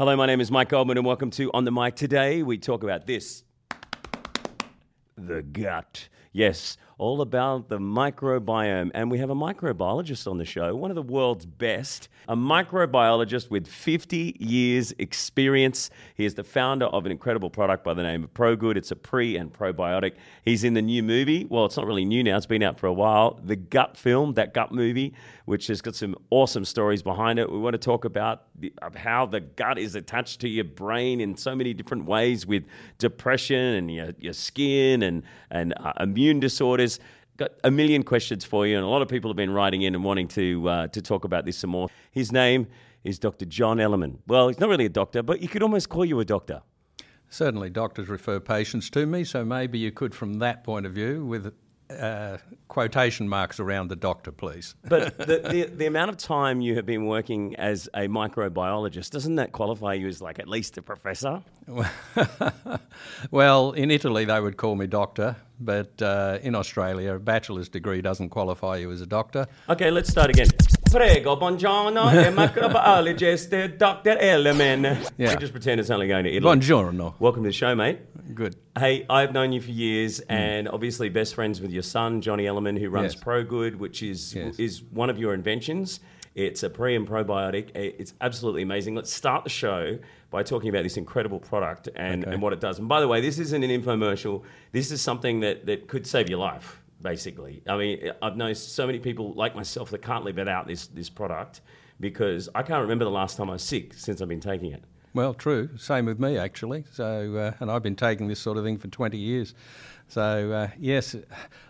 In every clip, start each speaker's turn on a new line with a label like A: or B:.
A: Hello, my name is Mike Goldman, and welcome to On the Mic. Today, we talk about this the gut. Yes, all about the microbiome. And we have a microbiologist on the show, one of the world's best, a microbiologist with 50 years' experience. He is the founder of an incredible product by the name of ProGood. It's a pre and probiotic. He's in the new movie. Well, it's not really new now, it's been out for a while. The Gut film, that Gut movie, which has got some awesome stories behind it. We want to talk about the, how the gut is attached to your brain in so many different ways with depression and your, your skin and, and uh, immune disorders. Got a million questions for you, and a lot of people have been writing in and wanting to uh, to talk about this some more. His name is Dr. John Ellerman. Well, he's not really a doctor, but you could almost call you a doctor.
B: Certainly, doctors refer patients to me, so maybe you could, from that point of view, with uh, quotation marks around the doctor, please.
A: But the, the, the, amount of time you have been working as a microbiologist, doesn't that qualify you as like at least a professor?
B: well, in Italy they would call me doctor, but uh, in Australia, a bachelor's degree doesn't qualify you as a doctor.
A: Okay, let's start again. Prego, buongiorno, e microbiologist Dr. Ellerman. Yeah. I just pretend it's only going to Italy.
B: Buongiorno.
A: Welcome to the show, mate.
B: Good.
A: Hey, I've known you for years, mm. and obviously best friends with your son, Johnny Ellerman, who runs yes. ProGood, which is yes. is one of your inventions. It's a pre and probiotic. It's absolutely amazing. Let's start the show by talking about this incredible product and, okay. and what it does. And by the way, this isn't an infomercial. This is something that, that could save your life, basically. I mean, I've known so many people like myself that can't live without this, this product because I can't remember the last time I was sick since I've been taking it.
B: Well, true. Same with me, actually. So, uh, and I've been taking this sort of thing for 20 years. So, uh, yes,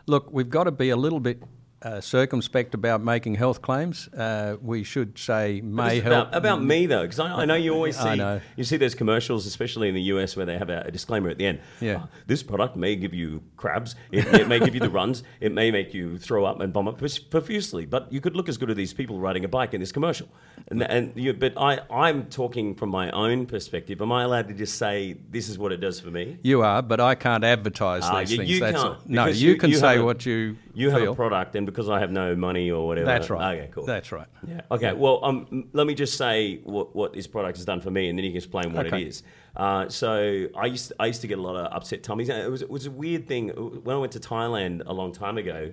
B: look, we've got to be a little bit uh, circumspect about making health claims. Uh, we should say may help.
A: About, about me though, because I, I, know you always see you see those commercials, especially in the US, where they have a, a disclaimer at the end.
B: Yeah,
A: oh, this product may give you crabs. It, it may give you the runs. It may make you throw up and vomit profusely. But you could look as good as these people riding a bike in this commercial. And, and you, but I, I'm talking from my own perspective. Am I allowed to just say this is what it does for me?
B: You are, but I can't advertise uh, these
A: you,
B: things.
A: You
B: That's
A: can't.
B: No, you, you can say a, what you.
A: You
B: feel.
A: have a product, and because I have no money or whatever.
B: That's right.
A: Okay, cool.
B: That's right.
A: Yeah. Okay. Well, um, let me just say what, what this product has done for me, and then you can explain what okay. it is. Uh, so I used to, I used to get a lot of upset tummies. It was it was a weird thing when I went to Thailand a long time ago,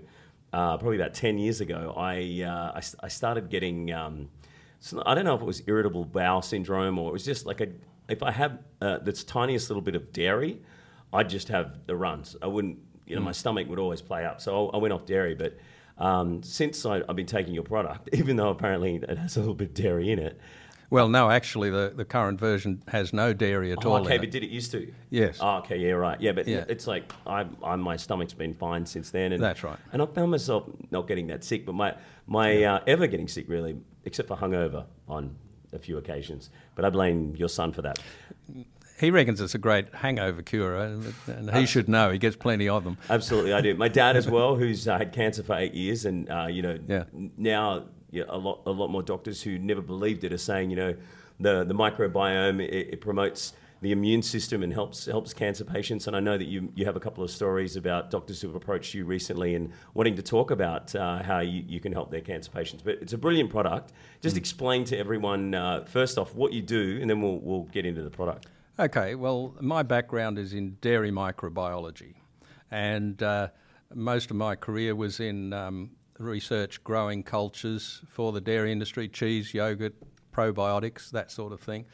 A: uh, probably about ten years ago. I uh, I, I, started getting. Um, I don't know if it was irritable bowel syndrome or it was just like a. If I had uh, this tiniest little bit of dairy, I'd just have the runs. I wouldn't you know, mm. my stomach would always play up. So I went off dairy. But um, since I, have been taking your product, even though apparently it has a little bit of dairy in it.
B: Well, no, actually, the, the current version has no dairy at
A: oh,
B: all.
A: Okay, but did it used to?
B: Yes.
A: Oh, okay, yeah, right. Yeah, but yeah. it's like I, I, my stomach's been fine since then. And,
B: That's right.
A: And I found myself not getting that sick, but my, my yeah. uh, ever getting sick really, except for hungover on a few occasions. But I blame your son for that
B: he reckons it's a great hangover cure, and, and he uh, should know. He gets plenty of them.
A: Absolutely, I do. My dad as well, who's uh, had cancer for eight years, and uh, you know,
B: yeah.
A: now yeah, a lot a lot more doctors who never believed it are saying, you know, the the microbiome it, it promotes the immune system and helps helps cancer patients. And I know that you you have a couple of stories about doctors who've approached you recently and wanting to talk about uh, how you, you can help their cancer patients. But it's a brilliant product. Just mm. explain to everyone uh, first off what you do, and then we'll we'll get into the product.
B: Okay, well, my background is in dairy microbiology, and uh, most of my career was in um, research growing cultures for the dairy industry cheese, yogurt, probiotics, that sort of thing.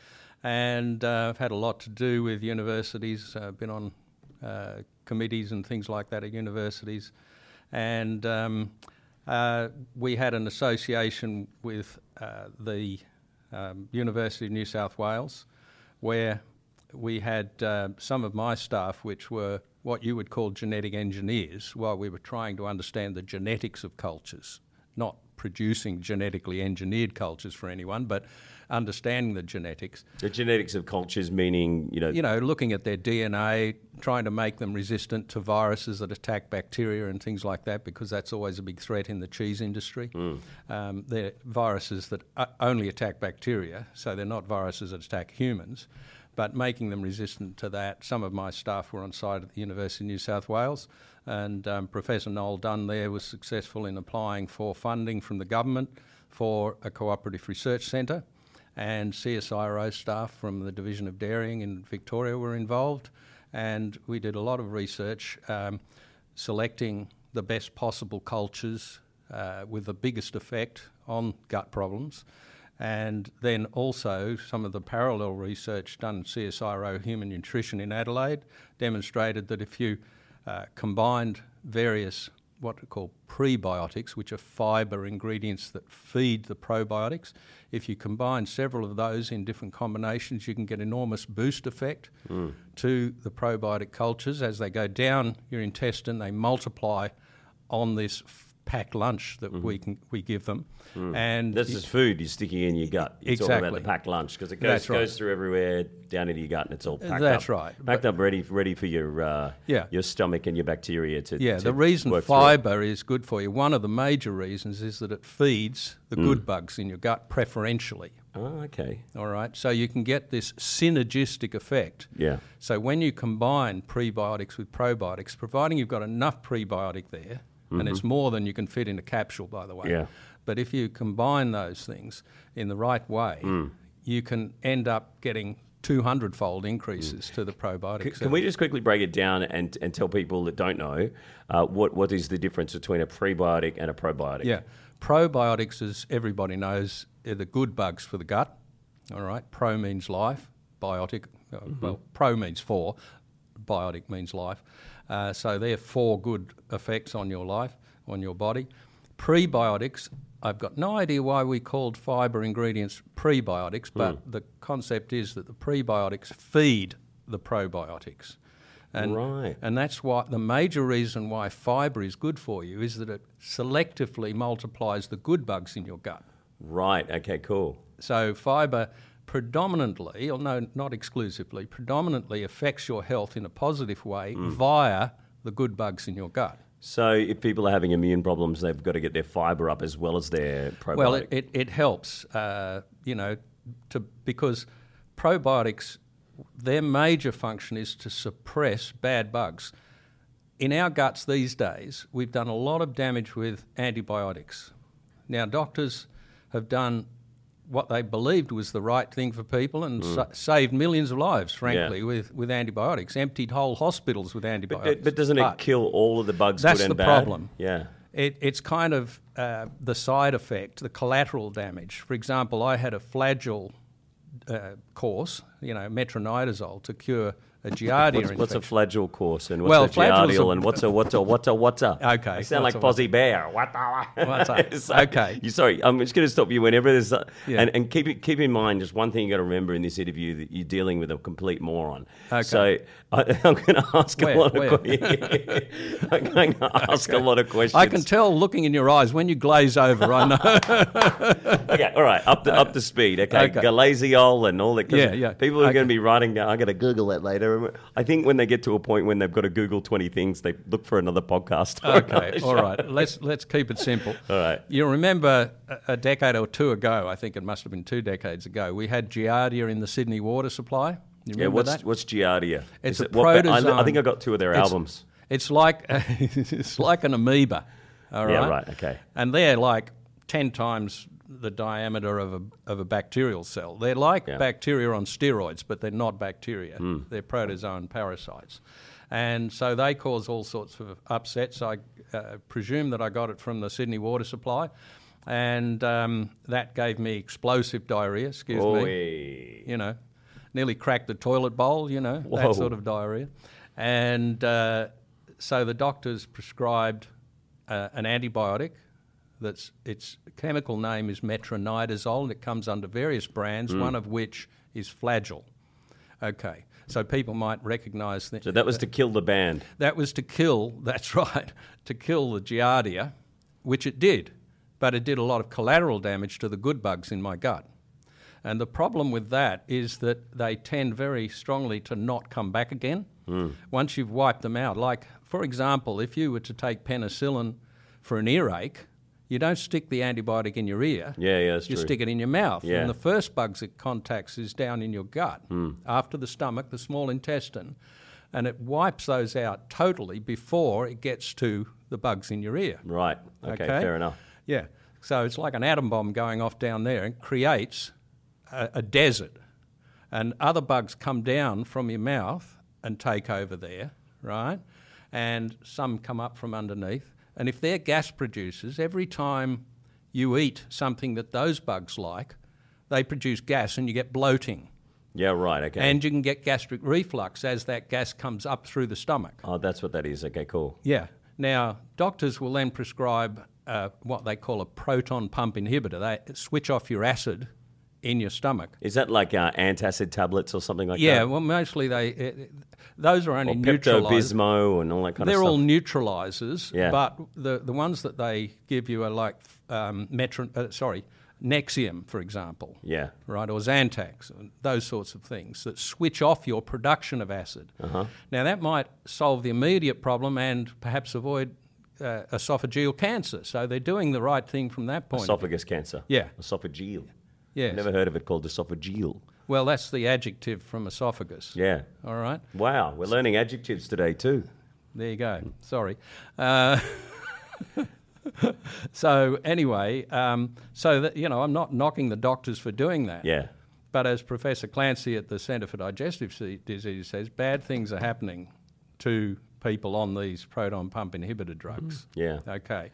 B: And uh, I've had a lot to do with universities, uh, been on uh, committees and things like that at universities. And um, uh, we had an association with uh, the um, University of New South Wales where we had uh, some of my staff, which were what you would call genetic engineers, while we were trying to understand the genetics of cultures, not producing genetically engineered cultures for anyone, but understanding the genetics.
A: The genetics of cultures meaning, you know...
B: You know, looking at their DNA, trying to make them resistant to viruses that attack bacteria and things like that, because that's always a big threat in the cheese industry. Mm. Um, they're viruses that only attack bacteria, so they're not viruses that attack humans but making them resistant to that. Some of my staff were on site at the University of New South Wales, and um, Professor Noel Dunn there was successful in applying for funding from the government for a cooperative research centre. and CSIRO staff from the Division of Dairying in Victoria were involved, and we did a lot of research um, selecting the best possible cultures uh, with the biggest effect on gut problems. And then also some of the parallel research done in CSIRO Human Nutrition in Adelaide demonstrated that if you uh, combined various what we call prebiotics, which are fibre ingredients that feed the probiotics. If you combine several of those in different combinations, you can get enormous boost effect mm. to the probiotic cultures. As they go down your intestine, they multiply on this packed lunch that mm-hmm. we can we give them.
A: Mm. And this is food you're sticking in your gut. You're exactly. talking about the packed lunch because it goes, right. goes through everywhere down into your gut and it's all packed up.
B: That's
A: up.
B: right.
A: Packed but, up, ready ready for your uh, yeah. your stomach and your bacteria to.
B: Yeah,
A: to
B: the reason fibre is good for you. One of the major reasons is that it feeds the mm. good bugs in your gut preferentially.
A: Oh, okay.
B: All right. So you can get this synergistic effect.
A: Yeah.
B: So when you combine prebiotics with probiotics, providing you've got enough prebiotic there mm-hmm. and it's mm-hmm. more than you can fit in a capsule, by the way.
A: Yeah.
B: But if you combine those things in the right way, mm. you can end up getting 200 fold increases mm. to the probiotics.
A: Can, can, we just quickly break it down and, and tell people that don't know uh, what, what is the difference between a prebiotic and a probiotic?
B: Yeah. Probiotics, as everybody knows, are the good bugs for the gut. All right. Pro means life, biotic, uh, mm-hmm. well, pro means for, biotic means life. Uh, so they're four good effects on your life, on your body. Prebiotics, I've got no idea why we called fibre ingredients prebiotics, but mm. the concept is that the prebiotics feed the probiotics. And,
A: right.
B: and that's why the major reason why fibre is good for you is that it selectively multiplies the good bugs in your gut.
A: Right, okay, cool.
B: So fibre predominantly, or no, not exclusively, predominantly affects your health in a positive way mm. via the good bugs in your gut.
A: So, if people are having immune problems, they've got to get their fibre up as well as their probiotic.
B: Well, it, it, it helps, uh, you know, to because probiotics, their major function is to suppress bad bugs. In our guts these days, we've done a lot of damage with antibiotics. Now, doctors have done what they believed was the right thing for people and mm. sa- saved millions of lives, frankly, yeah. with, with antibiotics, emptied whole hospitals with antibiotics.
A: But, but doesn't but it kill all of the bugs
B: That's
A: good
B: and
A: the
B: problem.
A: Yeah.
B: It, it's kind of uh, the side effect, the collateral damage. For example, I had a flagyl uh, course, you know, metronidazole to cure a giardia
A: what's, what's, a flagyl course and what's
B: well,
A: a giardial and what's a what's a what's a what's a?
B: Okay, I
A: sound like Posy Bear. What
B: what's a? so, okay,
A: you sorry. I'm just going to stop you whenever there's a, yeah. and and keep keep in mind just one thing you got to remember in this interview that you're dealing with a complete moron.
B: Okay.
A: So I, am going to ask
B: where,
A: a lot
B: where?
A: of questions. I'm going to ask okay. a lot of questions.
B: I can tell looking in your eyes when you glaze over. I know.
A: okay, all right, up to up to speed. Okay, okay. Galaziol and all that.
B: Yeah, yeah.
A: People are okay. going to be writing down. I'm going to Google that later. I think when they get to a point when they've got to Google 20 things, they look for another podcast.
B: Okay, all right. Let's let's keep it simple.
A: All right.
B: You remember a, decade or two ago, I think it must have been two decades ago, we had Giardia in the Sydney water supply. You
A: yeah, what's
B: that?
A: what's Giardia?
B: It's Is a
A: it,
B: protozoan.
A: I, I, think I got two of their
B: it's,
A: albums.
B: It's like it's like an amoeba. All right.
A: Yeah, right. Okay.
B: And they're like ten times the diameter of a, of a bacterial cell. They're like yeah. bacteria on steroids, but they're not bacteria. Mm. They're protozoan parasites. And so they cause all sorts of upsets. I uh, presume that I got it from the Sydney water supply. And um, that gave me explosive diarrhea, excuse
A: Oy.
B: me. You know, nearly cracked the toilet bowl, you know,
A: Whoa.
B: that sort of diarrhea. And uh, so the doctors prescribed uh, an antibiotic that's its chemical name is metronidazole, and it comes under various brands, mm. one of which is Flagyl. Okay, so people might recognise that.
A: So that was to kill the band.
B: That was to kill. That's right, to kill the giardia, which it did, but it did a lot of collateral damage to the good bugs in my gut. And the problem with that is that they tend very strongly to not come back again mm. once you've wiped them out. Like, for example, if you were to take penicillin for an earache, you don't stick the antibiotic in your ear.
A: Yeah, yeah, that's
B: You
A: true.
B: stick it in your mouth.
A: Yeah.
B: And the first bugs it contacts is down in your gut,
A: mm.
B: after the stomach, the small intestine, and it wipes those out totally before it gets to the bugs in your ear.
A: Right. Okay,
B: Okay.
A: fair enough.
B: Yeah. So it's like an atom bomb going off down there and creates a, a desert, and other bugs come down from your mouth and take over there, right? And some come up from underneath. And if they're gas producers, every time you eat something that those bugs like, they produce gas and you get bloating.
A: Yeah, right. Okay.
B: And you can get gastric reflux as that gas comes up through the stomach.
A: oh, that's what that is. Okay, cool.
B: Yeah. Now, doctors will then prescribe uh, what they call a proton pump inhibitor. They switch off your acid in your stomach.
A: Is that like uh, antacid tablets or something like
B: Yeah,
A: that?
B: Yeah, well, mostly they uh, those are only.
A: Pepto Bismol and all that kind
B: They're
A: of stuff.
B: They're all neutralizers,
A: Yeah.
B: but the the ones that they give you are like um, metron, uh, sorry, Nexium, for example.
A: yeah.
B: right, or Zantac, those sorts of things that switch off your production of acid.
A: Uh-huh.
B: Now, that might solve the immediate problem and perhaps avoid uh, esophageal cancer. So they're doing the right thing from that point.
A: Esophagus cancer.
B: Yeah.
A: Esophageal.
B: Yes.
A: Never heard of it called esophageal.
B: Well, that's the adjective from esophagus.
A: Yeah.
B: All right.
A: Wow, we're learning adjectives today too.
B: There you go. Sorry. Uh, so anyway, um, so that you know, I'm not knocking the doctors for doing that.
A: Yeah.
B: But as Professor Clancy at the Centre for Digestive Disease says, bad things are happening to people on these proton pump inhibitor drugs.
A: Yeah.
B: Okay.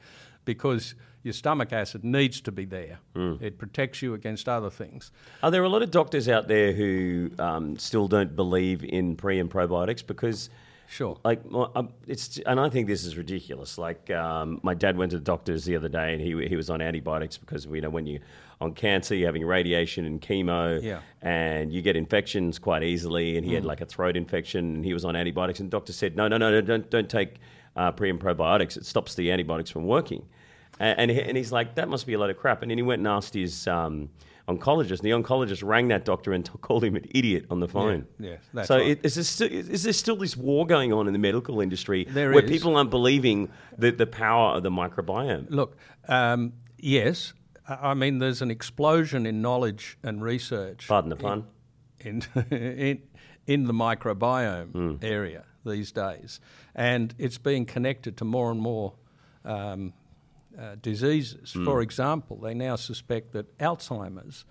B: Because your stomach acid needs to be there.
A: Mm.
B: It protects you against other things.
A: Are there a lot of doctors out there who um, still don't believe in pre and probiotics because?
B: Sure.
A: Like um, it's, and I think this is ridiculous. Like um, my dad went to the doctors the other day, and he he was on antibiotics because you know when you on cancer, you're having radiation and chemo,
B: Yeah.
A: and you get infections quite easily. And he had like a throat infection, and he was on antibiotics. And the doctor said, no, no, no, no don't don't take uh, pre and probiotics. It stops the antibiotics from working. And, and, he, and he's like, that must be a lot of crap. And then he went and asked his um, oncologist, and the oncologist rang that doctor and t- called him an idiot on the phone.
B: yeah, that's
A: so
B: right.
A: it- is, there still, is there still this war going on in the medical industry
B: There
A: where
B: is.
A: people aren't believing the, the power of the microbiome?
B: Look, um, yes, I mean, there's an explosion in knowledge and research.
A: Pardon the pun.
B: in, in, in the microbiome
A: Hmm.
B: area these days. And it's being connected to more and more um, uh, diseases.
A: Hmm.
B: For example, they now suspect that Alzheimer's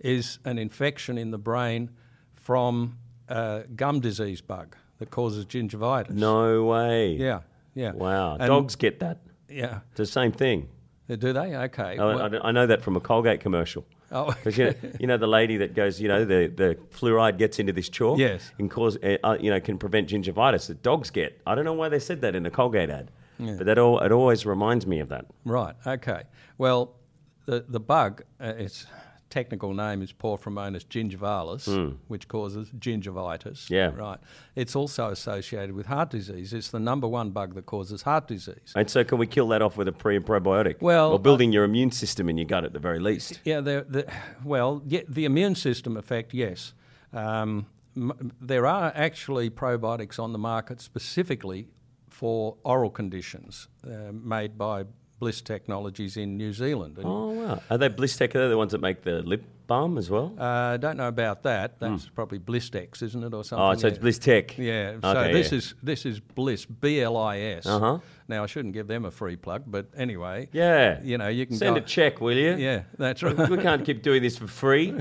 B: is an infection in the brain from a gum disease bug that causes gingivitis.
A: No way.
B: Yeah, yeah.
A: Wow.
B: And-
A: Dogs get that.
B: Yeah.
A: It's the same thing.
B: Do they? Okay.
A: I,
B: well-
A: I, know that from a Colgate commercial.
B: oh,
A: Because you know, you know the lady that goes, you know, the, the fluoride gets into this chalk,
B: Yes.
A: and cause, uh, uh, you know, can prevent gingivitis that dogs get. I don't know why they said that in a Colgate ad, but that all it always reminds me of that.
B: Right. Okay. Well, the the bug, uh, its technical name is Porphyromonas gingivalis, which causes gingivitis.
A: Yeah.
B: Right. It's also associated with heart disease. It's the number one bug that causes heart disease.
A: And so, can we kill that off with a pre and probiotic?
B: Well,
A: or building your immune system in your gut at the very least.
B: Yeah. The, the, well, yeah, the immune system effect, yes. Um, there are actually probiotics on the market specifically for oral conditions, uh, made by BLIS Technologies in New Zealand. And
A: Oh wow! Are they Blistech? Are they the ones that make the lip balm as well?
B: I uh, don't know about that. That's probably Bliss Blistex, isn't it, or something?
A: Hmm. oh, so it's
B: Bliss
A: Tech.
B: Yeah. So this
A: yeah.
B: is this is Bliss, B L I S.
A: Uh-huh.
B: Now I shouldn't give them a free plug, but anyway.
A: Yeah.
B: You know, you can
A: Send
B: go,
A: a check, will you?
B: Yeah, that's right.
A: we can't keep doing this for free.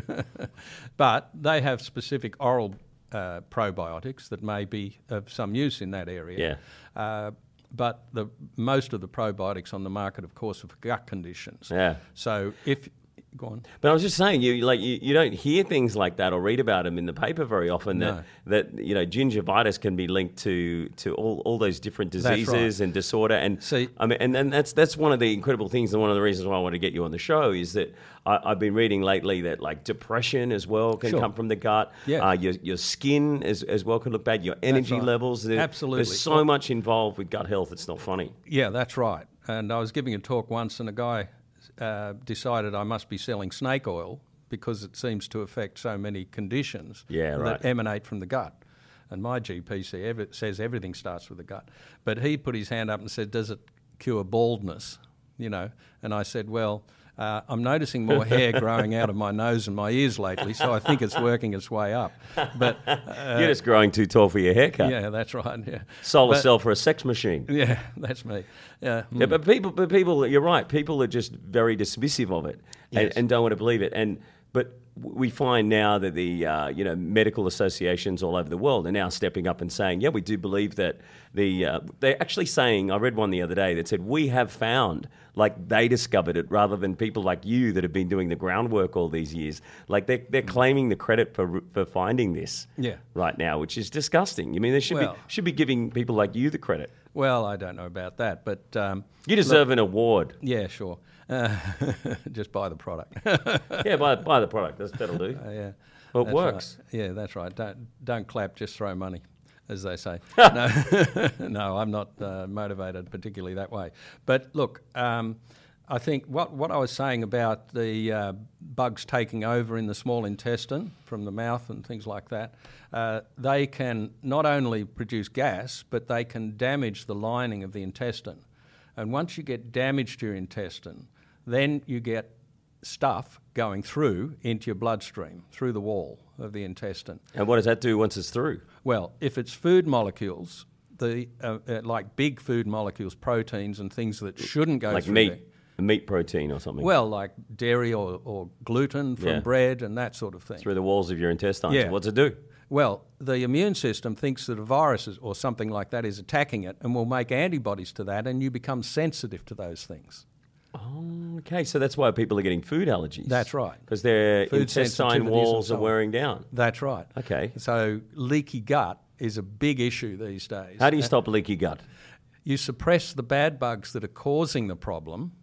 B: but they have specific oral uh, probiotics that may be of some use in that area.
A: Yeah.
B: Uh, but the most of the probiotics on the market, of course, are for gut conditions.
A: Yeah.
B: So if go on.
A: But I was just saying, you like you, you don't hear things like that or read about them in the paper very often.
B: No.
A: That that you know gingivitis can be linked to to all, all those different
B: right.
A: diseases and disorder. And
B: See-
A: I mean, and, and that's that's one of the incredible things, and one of the reasons why I want to get you on the show is that I, I've been reading lately that like depression as well can
B: Sure.
A: come from the gut.
B: Yeah.
A: Uh, your your skin as, as well can look bad. Your energy
B: right.
A: levels. There-
B: Absolutely.
A: There's so much involved with gut health. It's not funny.
B: Yeah, that's right. And I was giving a talk once, and a guy uh, decided I must be selling snake oil because it seems to affect so many conditions
A: Yeah, right.
B: that emanate from the gut. And my GP says everything starts with the gut. But he put his hand up and said, Does it cure baldness? You know, and I said, Well, uh, I'm noticing more hair growing out of my nose and my ears lately, so I think it's working its way up. But uh,
A: You're just growing too tall for your haircut.
B: yeah, that's right. Yeah,
A: Solar
B: But-
A: cell for a sex machine.
B: Yeah, that's me. Yeah,
A: Yeah, but people, but people, you're right. People are just very dismissive of it and,
B: Yes.
A: and don't want to believe it. And But we find now that the uh, you know medical associations all over the world are now stepping up and saying, yeah, we do believe that the uh, they're actually saying. I read one the other day that said we have found like they discovered it rather than people like you that have been doing the groundwork all these years. Like they're, they're claiming the credit for for finding this
B: Yeah.
A: right now, which is disgusting. I mean, they should
B: Well-
A: be should be giving people like you the credit.
B: Well, I don't know about that, but um,
A: You deserve an award.
B: yeah, sure. Uh, just buy the product.
A: yeah, buy, buy the product. That's, that'll do.
B: Uh, yeah.
A: Well, it works.
B: right. Yeah, that's right. Don't don't clap, just throw money, as they say. no, no, I'm not uh, motivated particularly that way. But look, um, I think what what I was saying about the uh, bugs taking over in the small intestine from the mouth and things like that, uh, they can not only produce gas, but they can damage the lining of the intestine. And once you get damage to your intestine, then you get stuff going through into your bloodstream through the wall of the intestine.
A: And what does that do once it's through?
B: Well, if it's food molecules, the uh, uh, like big food molecules, proteins and things that shouldn't go through.
A: Like
B: through
A: meat,
B: there.
A: meat protein or something.
B: Well, like dairy or, or gluten from
A: Yeah.
B: bread and that sort of thing.
A: through the walls of your intestines.
B: Yeah.
A: What's it do?
B: Well, the immune system thinks that a virus is, or something like that is attacking it and will make antibodies to that, and you become sensitive to those things.
A: Okay, so that's why people are getting food allergies.
B: That's right.
A: Because their
B: Food
A: intestine walls
B: so
A: are wearing down.
B: That's right.
A: Okay.
B: So leaky gut is a big issue these days.
A: How do you stop leaky gut?
B: you suppress the bad bugs that are causing the problem,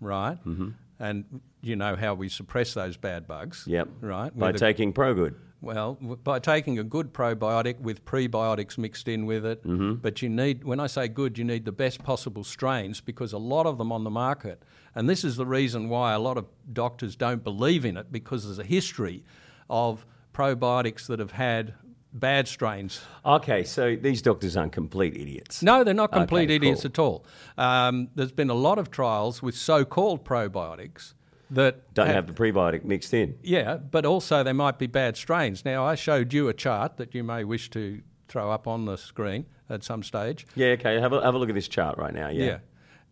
B: right? Mm-hmm. And you know how we suppress those bad bugs.
A: Yep.
B: Right.
A: By
B: With
A: taking ProGood.
B: Well, by taking a good probiotic with prebiotics mixed in with it. Mm-hmm. But you need, when I say good, you need the best possible strains because a lot of them on the market, and this is the reason why a lot of doctors don't believe in it because there's a history of probiotics that have had bad strains
A: Okay, so these doctors aren't complete idiots.
B: no, they're not complete
A: Okay,
B: idiots
A: cool.
B: at all. Um, there's been a lot of trials with so-called probiotics that
A: Don't have the prebiotic mixed in.
B: yeah, but also they might be bad strains. Now, I showed you a chart that you may wish to throw up on the screen at some stage.
A: Yeah, okay, have a, have a look at this chart right now. Yeah. yeah.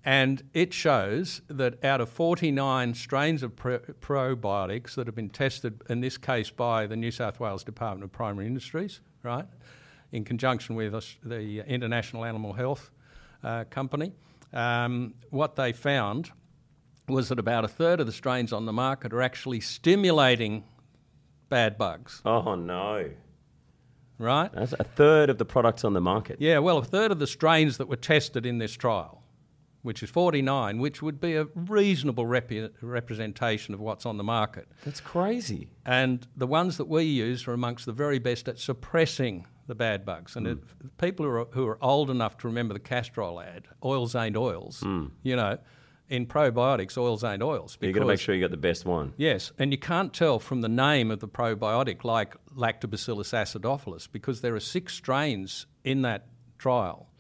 B: And it shows that out of 49 strains of pro- probiotics that have been tested, in this case by the New South Wales Department of Primary Industries, right, in conjunction with the International Animal Health uh, Company, um, what they found was that about a third of the strains on the market are actually stimulating bad bugs,
A: Oh, no.
B: right?
A: That's a third of the products on the market.
B: Yeah, well, a third of the strains that were tested in this trial, which is 49, which would be a reasonable repu- representation of what's on the market.
A: That's crazy.
B: And the ones that we use are amongst the very best at suppressing the bad bugs. And hmm. it, people who are, who are old enough to remember the Castrol ad, oils ain't oils, you know, in probiotics, oils ain't oils.
A: You've got to make sure you got the best one.
B: Yes, and you can't tell from the name of the probiotic like Lactobacillus acidophilus because there are six strains in that trial,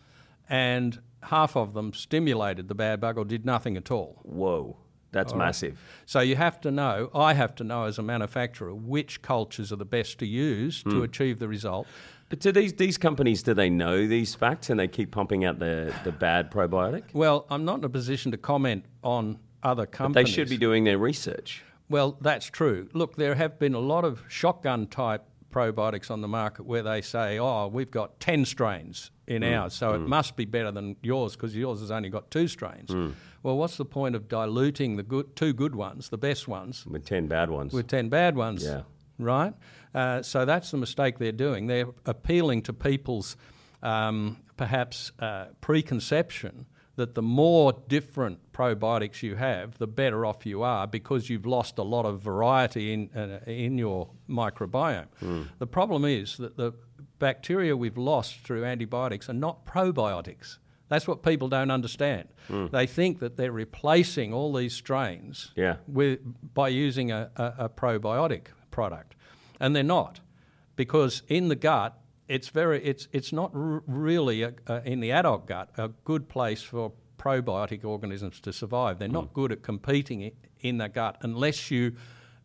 B: and half of them stimulated the bad bug or did nothing at all.
A: Whoa, that's massive.
B: So you have to know, I have to know as a manufacturer, which cultures are the best to use to hmm. achieve the result.
A: But do these, these companies, do they know these facts and they keep pumping out the, the bad probiotic?
B: Well, I'm not in a position to comment on other companies.
A: They should be doing their research.
B: Well, that's true. Look, there have been a lot of shotgun type probiotics on the market where they say, oh, we've got 10 strains in
A: Mm.
B: ours, so it must be better than yours because yours has only got two strains.
A: Mm.
B: Well, what's the point of diluting the good, two good ones, the best ones,
A: With 10 bad ones.
B: with 10 bad ones?
A: Yeah.
B: Right? Uh, so that's the mistake they're doing. They're appealing to people's um, perhaps uh, preconception that the more different probiotics you have, the better off you are because you've lost a lot of variety in, uh, in your microbiome. The problem is that the bacteria we've lost through antibiotics are not probiotics. That's what people don't understand. They think that they're replacing all these strains
A: Yeah.
B: with, by using a, a, a probiotic product, and they're not, because in the gut it's very it's it's not r- really a, a, in the adult gut a good place for probiotic organisms to survive. They're not good at competing i- in the gut unless you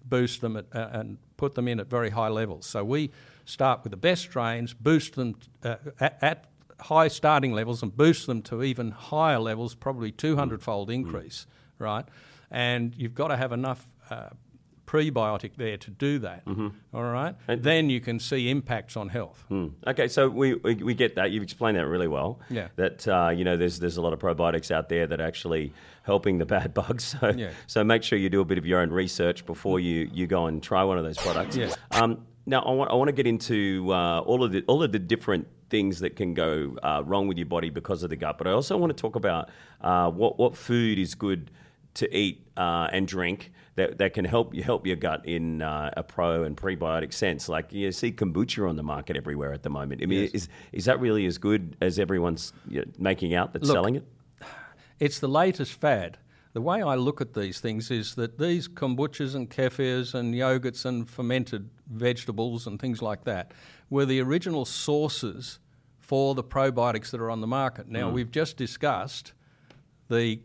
B: boost them at, uh, and put them in at very high levels. So we start with the best strains, boost them uh, at, at high starting levels, and boost them to even higher levels, probably 200 fold increase, right? And you've got to have enough. Uh, prebiotic there to do that. all right, then you can see impacts on health.
A: Mm. Okay, so we, we we get that. You've explained that really well.
B: Yeah.
A: That uh, you know, there's there's a lot of probiotics out there that are actually helping the bad bugs. So
B: Yeah.
A: so make sure you do a bit of your own research before you, you go and try one of those products.
B: Yeah.
A: Um, now I want I want to get into uh, all of the all of the different things that can go uh, wrong with your body because of the gut, but I also want to talk about uh, what what food is good to eat uh, and drink that, that can help you help your gut in uh, a pro and prebiotic sense. Like you see kombucha on the market everywhere at the moment. I mean,
B: Yes.
A: is is that really as good as everyone's you know, making out that's
B: Look,
A: selling it?
B: It's the latest fad. The way I look at these things is that these kombuchas and kefirs and yogurts and fermented vegetables and things like that were the original sources for the probiotics that are on the market. Now, we've just discussed the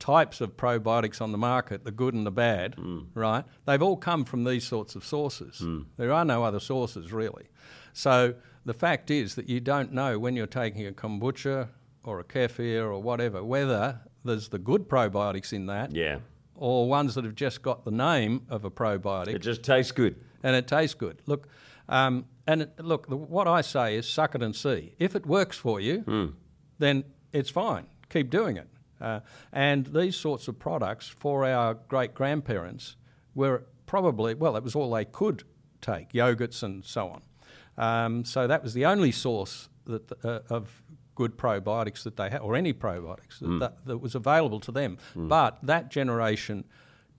B: types of probiotics on the market, the good and the bad, hmm. right? They've all come from these sorts of sources. Hmm. There are no other sources really. So the fact is that you don't know when you're taking a kombucha or a kefir or whatever whether there's the good probiotics in that
A: Yeah,
B: or ones that have just got the name of a probiotic
A: it just tastes good.
B: and it tastes good. Look, um, and it, look, the, what I say is suck it and see. If it works for you, hmm. then it's fine. Keep doing it. Uh, and these sorts of products for our great grandparents were probably well, it was all they could take, yogurts and so on. Um, so that was the only source that uh, of good probiotics that they had, or any probiotics that, that, that was available to them. But that generation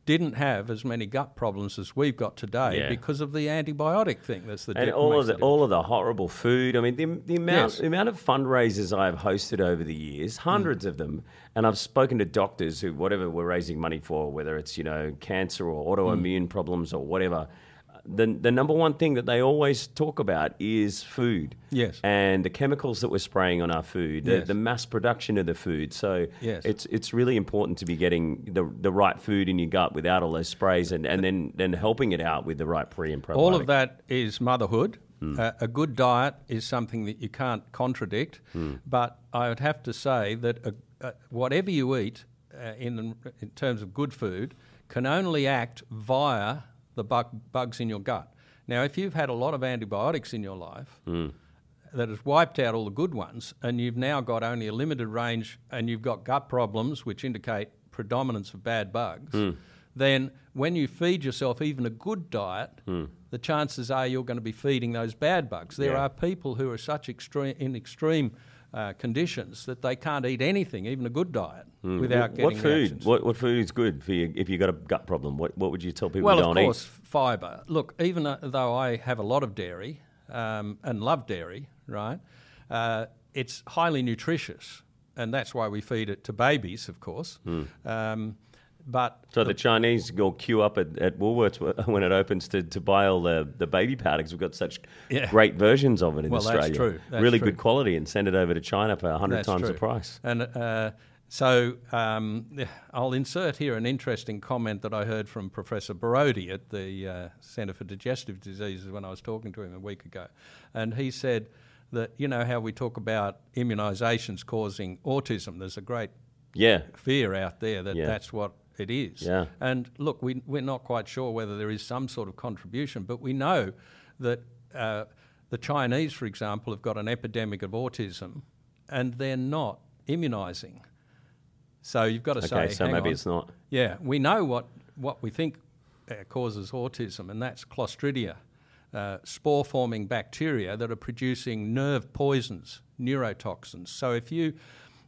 B: didn't have as many gut problems as we've got today
A: Yeah.
B: because of the antibiotic thing. That's the
A: and all of the all of the horrible food. I mean, the, the amount
B: Yes.
A: the amount of fundraisers I've hosted over the years, mm. hundreds of them, and I've spoken to doctors who whatever we're raising money for, whether it's you know cancer or autoimmune mm. problems or whatever. The, the number one thing that they always talk about is food.
B: Yes.
A: And the chemicals that we're spraying on our food, the,
B: Yes.
A: the mass production of the food. So
B: Yes.
A: it's it's really important to be getting the the right food in your gut without all those sprays and, and then, then helping it out with the right pre and probiotic.
B: All of that is motherhood. Uh, a good diet is something that you can't contradict, but I would have to say that uh whatever you eat uh, in, in terms of good food can only act via the bug, bugs in your gut. Now, if you've had a lot of antibiotics in your life, hmm. that has wiped out all the good ones, and you've now got only a limited range, and you've got gut problems, which indicate predominance of bad bugs, hmm. then when you feed yourself even a good diet, hmm. the chances are you're going to be feeding those bad bugs. There
A: Yeah.
B: are people who are such extreme in extreme uh, conditions that they can't eat anything, even a good diet, without
A: what,
B: getting
A: what food? What, what food is good for you if you've got a gut problem? What what would you tell people
B: Well, of course,
A: eat?
B: fibre. Look, even uh, though I have a lot of dairy um, and love dairy, right, uh, it's highly nutritious, and that's why we feed it to babies, of course.
A: Hmm.
B: Um, but
A: So the Chinese go queue up at, at Woolworths when it opens to, to buy all the, the baby powder because we've got such
B: Yeah.
A: great versions of it in
B: Well, that's
A: Australia.
B: true. That's
A: really
B: true.
A: good quality and send it over to China for 100
B: That's
A: times the price.
B: And uh, so um, I'll insert here an interesting comment that I heard from Professor Borody at the uh, Centre for Digestive Diseases when I was talking to him a week ago. And he said that, you know, how we talk about immunisations causing autism, there's a great
A: Yeah.
B: fear out there that
A: Yeah.
B: that's what it is.
A: Yeah.
B: And look, we, we're not quite sure whether there is some sort of contribution, but we know that uh, the Chinese, for example, have got an epidemic of autism and they're not immunising. So you've got to say,
A: Okay, so
B: hang
A: maybe
B: on.
A: it's not.
B: Yeah, we know what, what we think uh, causes autism, and that's Clostridia, uh, spore forming bacteria that are producing nerve poisons, neurotoxins. So if you,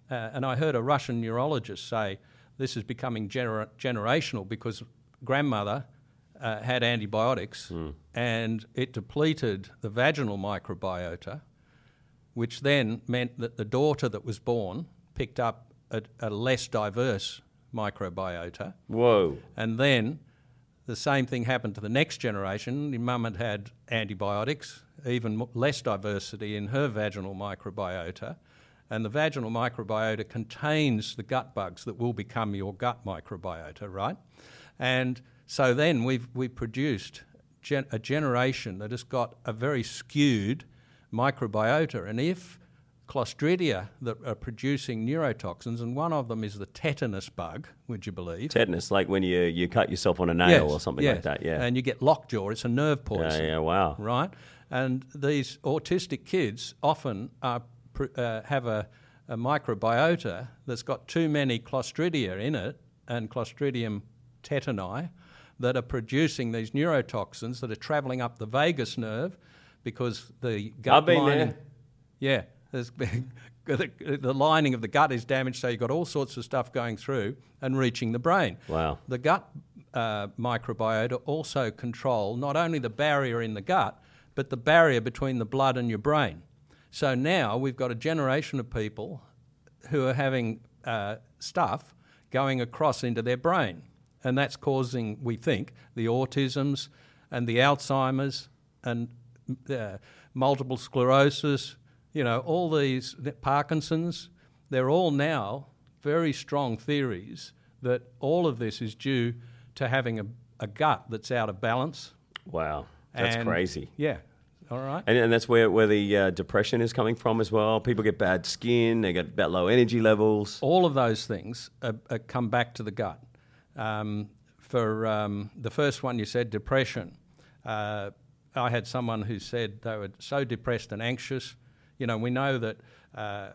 B: uh, and I heard a Russian neurologist say this is becoming gener- generational because grandmother uh, had antibiotics and it depleted the vaginal microbiota which then meant that the daughter that was born picked up a, a less diverse microbiota.
A: Whoa.
B: And then the same thing happened to the next generation. Your mum had had antibiotics, even less diversity in her vaginal microbiota. And the vaginal microbiota contains the gut bugs that will become your gut microbiota, right? And so then we've, we've produced gen- a generation that has got a very skewed microbiota. And if Clostridia that are producing neurotoxins, and one of them is the tetanus bug, would you believe?
A: Tetanus, like when you, you cut yourself on a nail
B: Yes,
A: or something
B: yes.
A: like that. Yeah.
B: And you get lockjaw, it's a nerve poison.
A: yeah, yeah, wow.
B: right? And these autistic kids often are, uh, have a, a microbiota that's got too many Clostridia in it and Clostridium tetani that are producing these neurotoxins that are travelling up the vagus nerve because the gut
A: I've been
B: lining.
A: there.
B: Yeah, the, the lining of the gut is damaged, so you've got all sorts of stuff going through and reaching the brain.
A: Wow.
B: The gut uh, microbiota also control not only the barrier in the gut, but the barrier between the blood and your brain. So now we've got a generation of people who are having uh, stuff going across into their brain. And that's causing, we think, the autisms and the Alzheimer's and uh, multiple sclerosis, you know, all these, the Parkinson's, they're all now very strong theories that all of this is due to having a, a gut that's out of balance.
A: Wow. That's
B: And-
A: crazy.
B: Yeah. All right.
A: And, and that's where, where the uh, depression is coming from as well. People get bad skin, they get bad low energy levels.
B: all of those things are, are come back to the gut. Um, for um, the first one, you said depression. Uh, I had someone who said they were so depressed and anxious. You know, we know that, uh,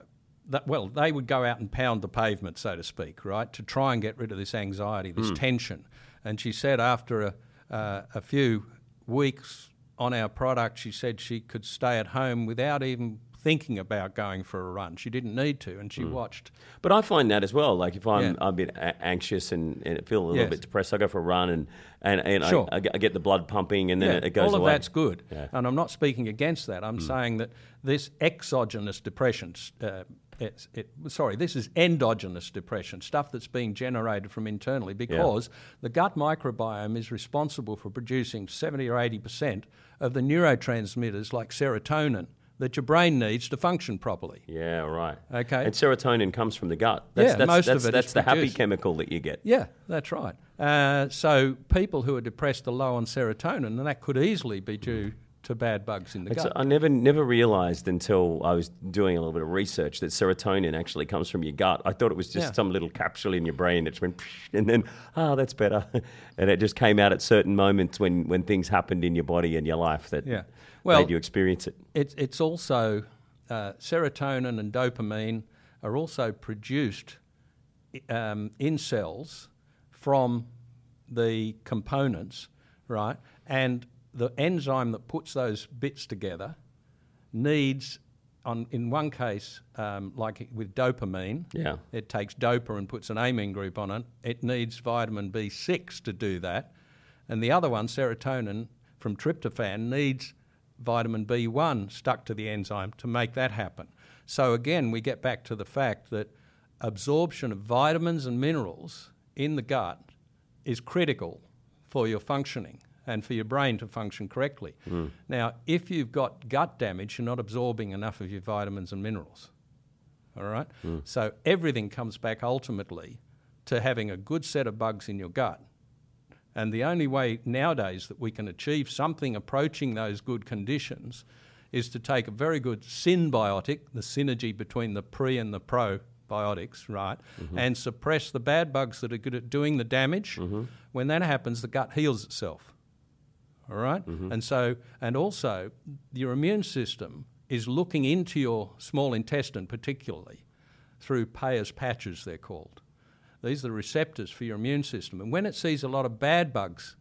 B: that, well, they would go out and pound the pavement, so to speak, right, to try and get rid of this anxiety, this tension. And she said after a, uh, a few weeks on our product, she said she could stay at home without even thinking about going for a run. She didn't need to, and she watched.
A: But I find that as well. Like if I'm,
B: Yeah.
A: I'm a bit a- anxious and, and feel a little
B: Yes.
A: bit depressed, I go for a run and, and, and
B: Sure.
A: I, I get- the blood pumping and then it, it goes
B: all of
A: away.
B: that's good.
A: Yeah.
B: And I'm not speaking against that. I'm saying that this exogenous depression, uh, it's, it, sorry, this is endogenous depression, stuff that's being generated from internally because the gut microbiome is responsible for producing 70 or 80% of the neurotransmitters like serotonin that your brain needs to function properly.
A: Yeah, right.
B: Okay.
A: And serotonin comes from the gut. That's,
B: Yeah,
A: that's,
B: most of
A: that's,
B: it is
A: that's the happy chemical that you get.
B: Yeah, that's right. Uh, so people who are depressed are low on serotonin, and that could easily be due to bad bugs in the
A: It's,
B: gut.
A: I never never realised until I was doing a little bit of research that serotonin actually comes from your gut. I thought it was just
B: Yeah.
A: some little capsule in your brain that went, and then, oh, that's better. and it just came out at certain moments when, when things happened in your body and your life that
B: Yeah. Well-
A: made you experience it.
B: It's, it's also uh, serotonin and dopamine are also produced um, in cells from the components, right? And the enzyme that puts those bits together needs, on, in one case, um, like with dopamine,
A: Yeah.
B: it takes dopa and puts an amine group on it. It needs vitamin B6 to do that. And the other one, serotonin from tryptophan, needs vitamin B1 stuck to the enzyme to make that happen. So again, we get back to the fact that absorption of vitamins and minerals in the gut is critical for your functioning and for your brain to function correctly. Hmm. Now, if you've got gut damage, you're not absorbing enough of your vitamins and minerals. All right? Hmm. So everything comes back ultimately to having a good set of bugs in your gut. And the only way nowadays that we can achieve something approaching those good conditions is to take a very good synbiotic, the synergy between the pre and the probiotics, right, mm-hmm. and suppress the bad bugs that are good at doing the damage. Mm-hmm. When that happens, the gut heals itself. All right? Mm-hmm. And so, and also, your immune system is looking into your small intestine, particularly through Peyer's patches, they're called. These are the receptors for your immune system. And when it sees a lot of bad bugs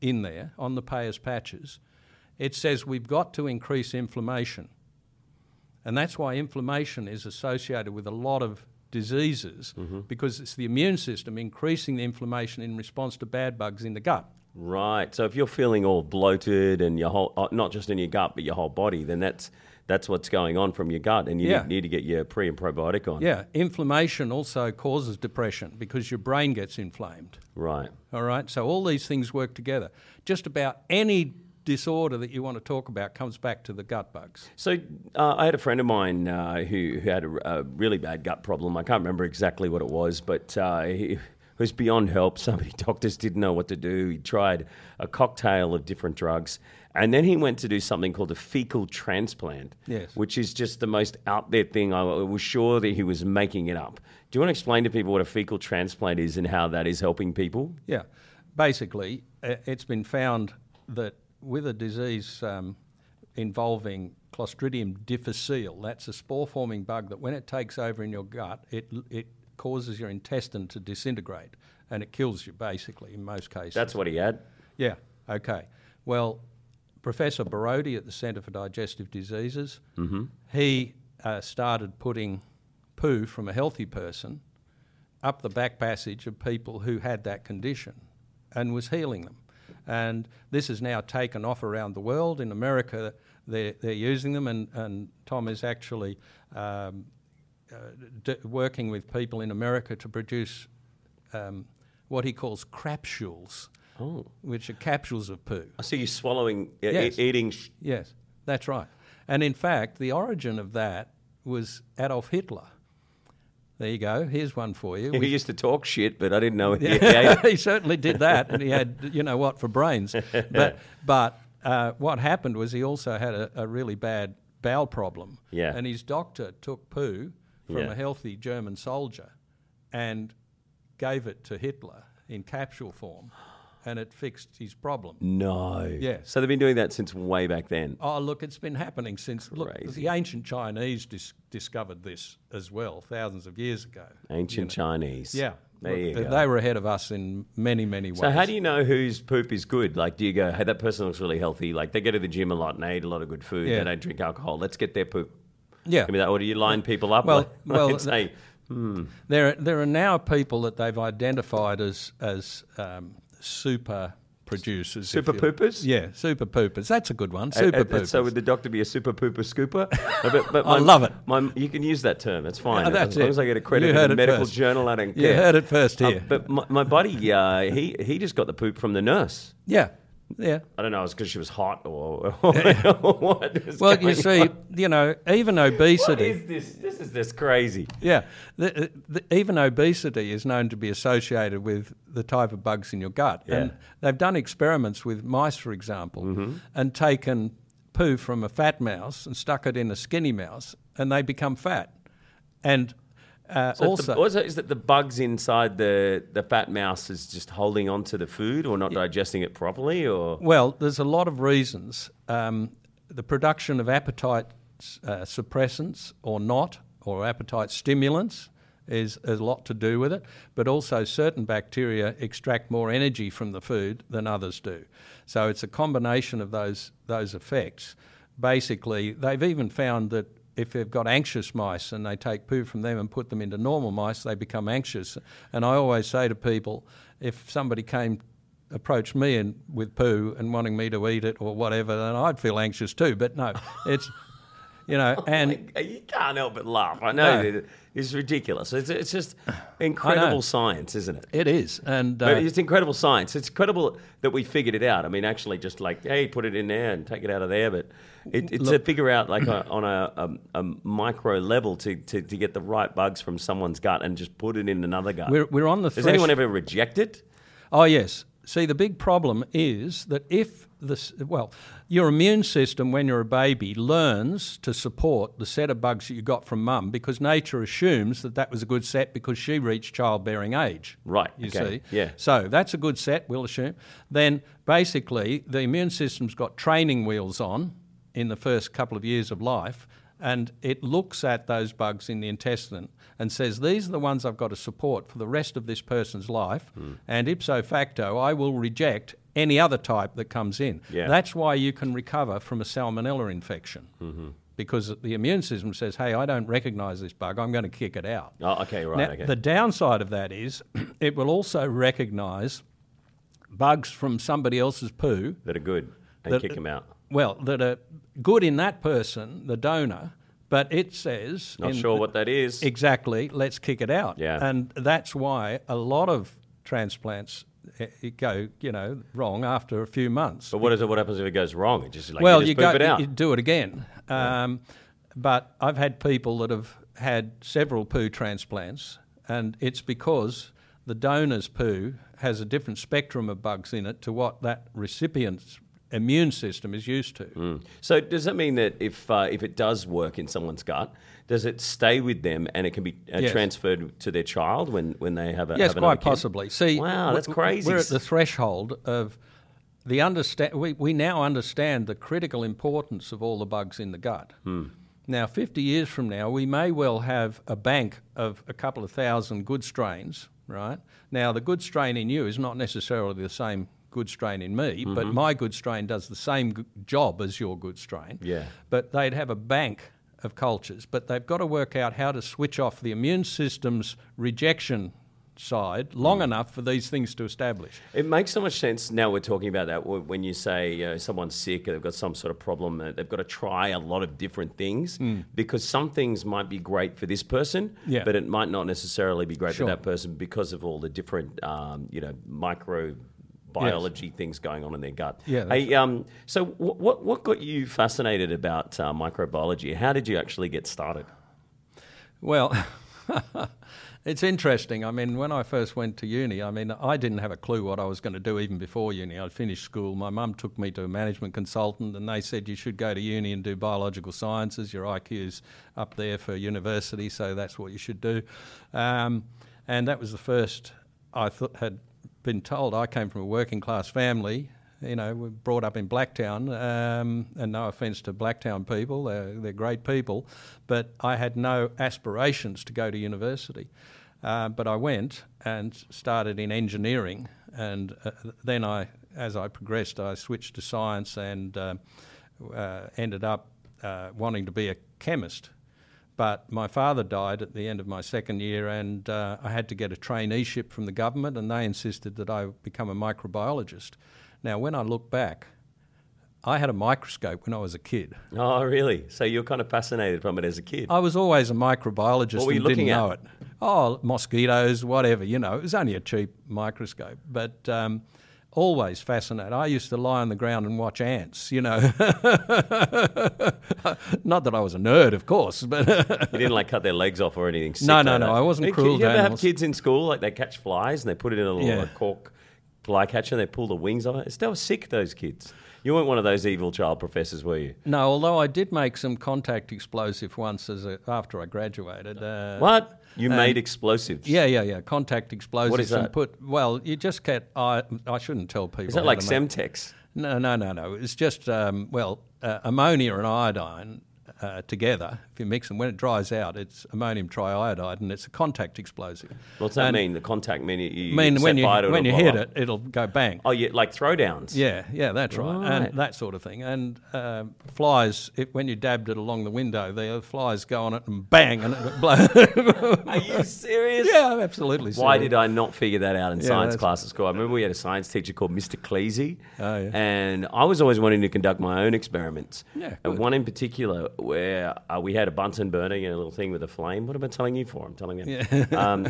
B: in there on the Peyer's patches, it says we've got to increase inflammation. And that's why inflammation is associated with a lot of diseases mm-hmm. because it's the immune system increasing the inflammation in response to bad bugs in the gut.
A: Right. So if you're feeling all bloated and your whole, uh, not just in your gut, but your whole body, then that's that's what's going on from your gut, and you
B: Yeah.
A: need, need to get your pre and probiotic on.
B: Yeah, inflammation also causes depression because your brain gets inflamed.
A: Right.
B: All right, so all these things work together. Just about any disorder that you want to talk about comes back to the gut bugs.
A: So uh, I had a friend of mine uh, who, who had a, a really bad gut problem. I can't remember exactly what it was, but uh, he, was beyond help. So many doctors didn't know what to do. He tried a cocktail of different drugs. And then he went to do something called a fecal transplant,
B: Yes.
A: which is just the most out there thing. I was sure that he was making it up. Do you want to explain to people what a fecal transplant is and how that is helping people?
B: Yeah. Basically, uh, it's been found that with a disease um, involving Clostridium difficile, that's a spore forming bug that when it takes over in your gut, it, it causes your intestine to disintegrate and it kills you, basically, in most cases.
A: That's what he had.
B: Yeah, okay. Well, Professor Borody at the Centre for Digestive Diseases, he uh, started putting poo from a healthy person up the back passage of people who had that condition and was healing them. And this is now taken off around the world. In America, they're, they're using them, and, and Tom is actually um, d- working with people in America to produce um, what he calls crapsules,
A: Oh.
B: which are capsules of poo.
A: I see you swallowing, e-
B: Yes.
A: eating. Sh-
B: Yes, that's right. And in fact, the origin of that was Adolf Hitler. There you go. Here's one for you.
A: he
B: We-
A: used to talk shit, but I didn't know. he
B: he certainly did that, and he had you know what for brains. But but uh, what happened was he also had a, a really bad bowel problem.
A: Yeah.
B: And his doctor took poo from
A: Yeah.
B: a healthy German soldier, and gave it to Hitler in capsule form, and it fixed his problem.
A: no.
B: Yes.
A: So they've been doing that since way back then.
B: Oh, look, it's been happening since. Look, the ancient Chinese dis- discovered this as well, thousands of years ago.
A: Ancient Chinese.
B: Yeah,
A: There
B: Look,
A: you
B: they,
A: go.
B: they were ahead of us in many, many ways.
A: So how do you know whose poop is good? Like, do you go, hey, that person looks really healthy. Like, they go to the gym a lot and they eat a lot of good food.
B: Yeah.
A: They don't drink alcohol. Let's get their poop.
B: Yeah,
A: Give me that. Or do you line people up?
B: Well-
A: like,
B: well,
A: and say,
B: there there are now people that they've identified as as um, super producers.
A: Super poopers?
B: Yeah, super poopers. That's a good one.
A: Uh,
B: Super
A: uh,
B: poopers.
A: So would the doctor be a super pooper scooper? Uh, but, but
B: I love it.
A: My, you can use that term. It's fine.
B: Yeah, that's
A: as long
B: it.
A: as I get a credit
B: You
A: in
B: it
A: medical
B: first.
A: journal, I don't care.
B: you heard it first
A: Uh,
B: here.
A: but my, my buddy, uh, he he just got the poop from the nurse.
B: yeah, yeah.
A: I don't know. It's because she was hot or, or what.
B: Well, you see,
A: on.
B: you know, even
A: what
B: obesity.
A: is this? This is this crazy.
B: Yeah, the, the, even obesity is known to be associated with the type of bugs in your gut.
A: Yeah.
B: And they've done experiments with mice, for example,
A: Mm-hmm.
B: and taken poo from a fat mouse and stuck it in a skinny mouse, and they become fat. And uh,
A: So
B: also,
A: the, it, is that the bugs inside the, the fat mouse is just holding on to the food or not digesting it properly? Or
B: well, there's a lot of reasons. Um, the production of appetite uh, suppressants or not, or appetite stimulants, is has a lot to do with it. But also, certain bacteria extract more energy from the food than others do. So it's a combination of those those effects. Basically, they've even found that if they've got anxious mice and they take poo from them and put them into normal mice, they become anxious. And I always say to people, if somebody came approached me and with poo and wanting me to eat it or whatever, then I'd feel anxious too. But no, it's you know, and
A: Like, you can't help but laugh. I know
B: No.
A: it's ridiculous. It's, it's just incredible science, isn't it?
B: it is. And uh,
A: it's incredible science. It's incredible that we figured it out. I mean, actually, just like, hey, put it in there and take it out of there. But it, it's to figure out, like, a, on a, a, a micro level to, to, to get the right bugs from someone's gut and just put it in another gut.
B: we're we're on the.
A: Has anyone ever rejected?
B: Oh, yes. See, the big problem is that if this, well, your immune system when you're a baby learns to support the set of bugs that you got from mum because nature assumes that that was a good set because she reached childbearing age.
A: Right,
B: You
A: okay,
B: see?
A: yeah.
B: So that's a good set, we'll assume. Then basically, the immune system's got training wheels on in the first couple of years of life. And it looks at those bugs in the intestine and says, These are the ones I've got to support for the rest of this person's life.
A: Hmm.
B: And ipso facto, I will reject any other type that comes in.
A: Yeah.
B: That's why you can recover from a salmonella infection.
A: Mm-hmm.
B: Because the immune system says, Hey, I don't recognize this bug, I'm going to kick it out.
A: Oh, okay, right,
B: Now,
A: okay.
B: The downside of that is it will also recognise bugs from somebody else's poo,
A: that are good and
B: That-
A: kick them out.
B: well, that are good in that person, the donor, but it says.
A: Not sure
B: the-
A: what that is.
B: Exactly, let's kick it out.
A: Yeah.
B: And that's why a lot of transplants go, you know, wrong after a few months.
A: But what is it? What happens if it goes wrong? It just like
B: well,
A: you
B: you
A: just poop
B: go,
A: it out.
B: you do it again. Um, But I've had people that have had several poo transplants, and it's because the donor's poo has a different spectrum of bugs in it to what that recipient's immune system is used to.
A: Mm. So does that mean that if uh, if it does work in someone's gut, does it stay with them and it can be uh,
B: Yes.
A: transferred to their child when, when they have a
B: Yes,
A: have
B: quite
A: kid?
B: possibly. See,
A: Wow, that's crazy.
B: We're at the threshold of the understand. We, we now understand the critical importance of all the bugs in the gut.
A: Hmm.
B: Now, 50 years from now, we may well have a bank of a couple of thousand good strains, right? Now, the good strain in you is not necessarily the same good strain in me,
A: Mm-hmm.
B: but my good strain does the same g- job as your good strain.
A: Yeah.
B: But they'd have a bank of cultures, but they've got to work out how to switch off the immune system's rejection side long enough for these things to establish.
A: It makes so much sense now we're talking about that when you say you know, someone's sick or they've got some sort of problem, uh, they've got to try a lot of different things because some things might be great for this person.
B: Yeah.
A: but it might not necessarily be great
B: Sure.
A: for that person because of all the different um, you know microbiology things going on in their gut.
B: Yeah,
A: Hey, um, so wh- what what got you fascinated about uh, microbiology? How did you actually get started?
B: Well, it's interesting. I mean, when I first went to uni, I mean, I didn't have a clue what I was going to do even before uni. I'd finished school. My mum took me to a management consultant, and they said you should go to uni and do biological sciences. Your IQ's up there for university, so that's what you should do. Um, and that was the first I thought had been told. I came from a working class family. You know, we're brought up in Blacktown, um, and no offence to Blacktown people, they're, they're great people, but I had no aspirations to go to university. Uh, but I went and started in engineering, and uh, then I, as I progressed, I switched to science and uh, uh, ended up uh, wanting to be a chemist. But my father died at the end of my second year, and uh, I had to get a traineeship from the government, and they insisted that I become a microbiologist. Now, when I look back, I had a microscope when I was a kid.
A: Oh, really? So you're kind of fascinated from it as a kid?
B: I was always a microbiologist
A: What were you
B: and didn't
A: at?
B: know it. Oh, mosquitoes, whatever, you know. It was only a cheap microscope, but um, always fascinated. I used to lie on the ground and watch ants, you know. Not that I was a nerd, of course, but
A: You didn't like cut their legs off or anything. sick
B: No, no,
A: like
B: no,
A: that.
B: I wasn't cruel
A: You
B: to
A: ever have kids in school like they catch flies and they put it in a little
B: Yeah.
A: like, cork fly catcher and they pull the wings off it? They were sick. Those kids. You weren't one of those evil child professors, were you?
B: no. Although I did make some contact explosive once as a, after I graduated. Uh,
A: What? You made explosives.
B: Yeah, yeah, yeah. Contact explosives.
A: is
B: and
A: that?
B: put well, you just get. I I shouldn't tell people.
A: Is that like
B: make-
A: Semtex?
B: No, no, no, no. It's just um, well, uh, ammonia and iodine uh, together. If you mix them, when it dries out, it's ammonium triiodide, and it's a contact explosive.
A: What's that
B: And-
A: mean? The contact mean you, you
B: mean, when you when you hit
A: blow
B: it, it'll go bang.
A: Oh, yeah, like throwdowns.
B: Yeah, yeah, that's right,
A: Right.
B: and that sort of thing. And um flies, it, when you dabbed it along the window, the flies go on it and bang, and it blows.
A: Are you serious?
B: yeah, I'm absolutely.
A: Why did I not figure that out in
B: Yeah,
A: science class at school? I remember we had a science teacher called Mr. Cleasy,
B: Oh, yeah.
A: and I was always wanting to conduct my own experiments.
B: Yeah,
A: and one in particular where uh, we had a Bunsen burner, you know, a little thing with a flame. What am I telling you for? I'm telling you. Um,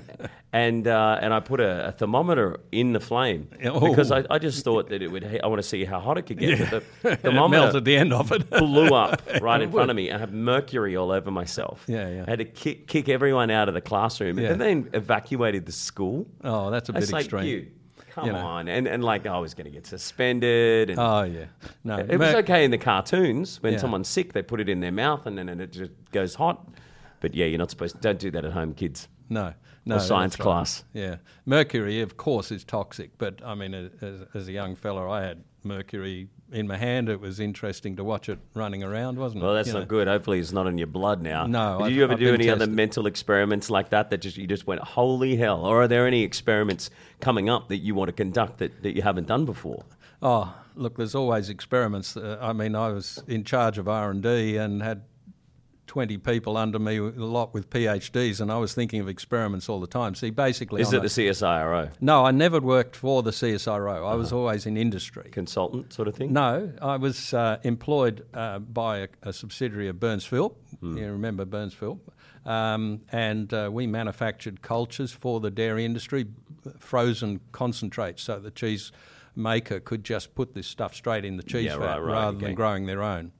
A: and uh, and I put a, a thermometer in the flame
B: Oh.
A: because I, I just thought that it would. I want to see how hot it could get. But the
B: And
A: thermometer
B: melted the end of it?
A: blew up right in front of me. I had mercury all over myself.
B: Yeah, yeah.
A: I had to kick, kick everyone out of the classroom
B: Yeah.
A: and then evacuated the school.
B: Oh, that's a bit
A: It's
B: extreme.
A: Come
B: You know.
A: on. And, and like, oh, I was going to get suspended. And
B: Oh yeah, no.
A: it was okay in the cartoons. When
B: Yeah.
A: someone's sick, they put it in their mouth and then it just goes hot. But yeah, you're not supposed to. Don't do that at home, kids.
B: No, no.
A: Science
B: right.
A: class.
B: Yeah, mercury, of course, is toxic. But I mean, as, as a young fellow, I had mercury in my hand. It was interesting to watch it running around, wasn't it?
A: Well, that's
B: You
A: not
B: know?
A: good. Hopefully, it's not in your blood now.
B: No,
A: Did
B: I've-
A: you ever
B: I've
A: do any other mental experiments like that? That just you just went, holy hell! Or are there any experiments coming up that you want to conduct that, that you haven't done before?
B: Oh, look, there's always experiments. Uh, I mean, I was in charge of R and D and had. 20 people under me, a lot with PhDs, and I was thinking of experiments all the time. See, basically,
A: Is
B: on
A: it
B: a-
A: the CSIRO
B: no, I never worked for the CSIRO. I
A: Uh-huh.
B: was always in industry.
A: consultant sort of thing?
B: No, I was uh, employed uh, by a, a subsidiary of Burns Philp.
A: Hmm.
B: You remember Burns Philp? Um, and uh, we manufactured cultures for the dairy industry, frozen concentrates, so the cheese maker could just put this stuff straight in the cheese
A: Yeah,
B: vat
A: right, right,
B: rather
A: okay.
B: than growing their own.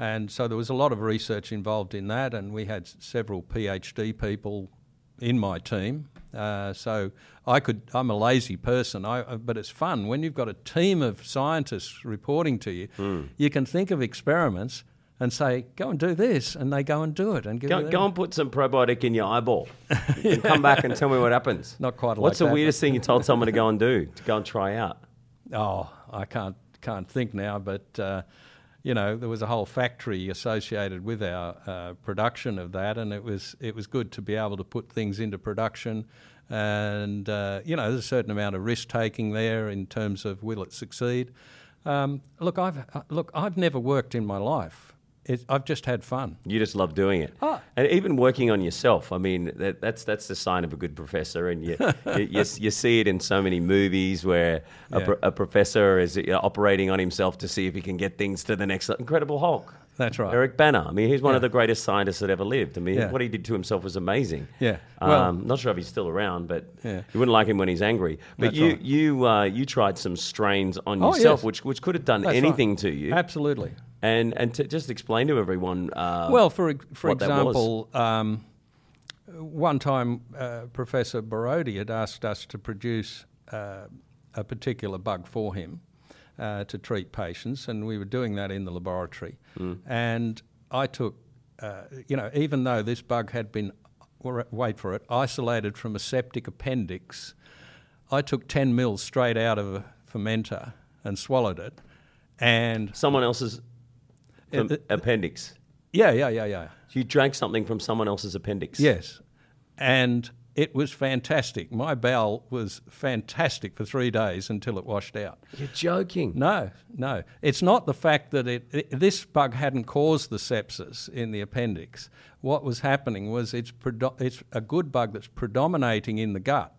B: And so there was a lot of research involved in that, and we had several PhD people in my team. Uh, so I could. I'm a lazy person, I, uh, but it's fun when you've got a team of scientists reporting to you.
A: Hmm.
B: You can think of experiments and say, "Go and do this," and they go and do it and
A: Go, go and put some probiotic in your eyeball and come back and tell me what happens.
B: Not quite like
A: What's the
B: that,
A: weirdest thing you told someone to go and do, to go and try out?
B: Oh, I can't can't think now, but uh, you know there was a whole factory associated with our uh, production of that, and it was it was good to be able to put things into production. And uh, you know, there's a certain amount of risk taking there in terms of will it succeed. Um, look, I've uh, look, I've never worked in my life. It, I've just had fun.
A: You just love doing it,
B: Ah.
A: and even working on yourself. I mean, that, that's that's the sign of a good professor, and you you, you, you see it in so many movies where a,
B: Yeah.
A: pro, a professor is operating on himself to see if he can get things to the next. Incredible Hulk.
B: That's right.
A: Eric Banner. I mean, he's one of the greatest scientists that ever lived. I mean,
B: Yeah.
A: what he did to himself was amazing.
B: Yeah. Well-
A: um, not sure if he's still around, but
B: Yeah.
A: you wouldn't like him when he's angry. But
B: That's
A: you
B: right.
A: you uh, you tried some strains on
B: Oh,
A: yourself,
B: yes.
A: which which could have done
B: That's
A: anything
B: right.
A: to you.
B: Absolutely.
A: And and to just explain to everyone. Uh,
B: Well, for for example, um, one time uh, Professor Borody had asked us to produce uh, a particular bug for him uh, to treat patients, and we were doing that in the laboratory. And I took, uh, you know, even though this bug had been, wait for it, isolated from a septic appendix, I took 10 mils straight out of a fermenter and swallowed it. And
A: someone else's
B: Uh,
A: appendix.
B: yeah, yeah, yeah, yeah.
A: You drank something from someone else's appendix.
B: Yes. And it was fantastic. My bowel was fantastic for three days until it washed out.
A: You're joking.
B: No, no. It's not the fact that it, it this bug hadn't caused the sepsis in the appendix. What was happening was it's, predo- it's a good bug that's predominating in the gut.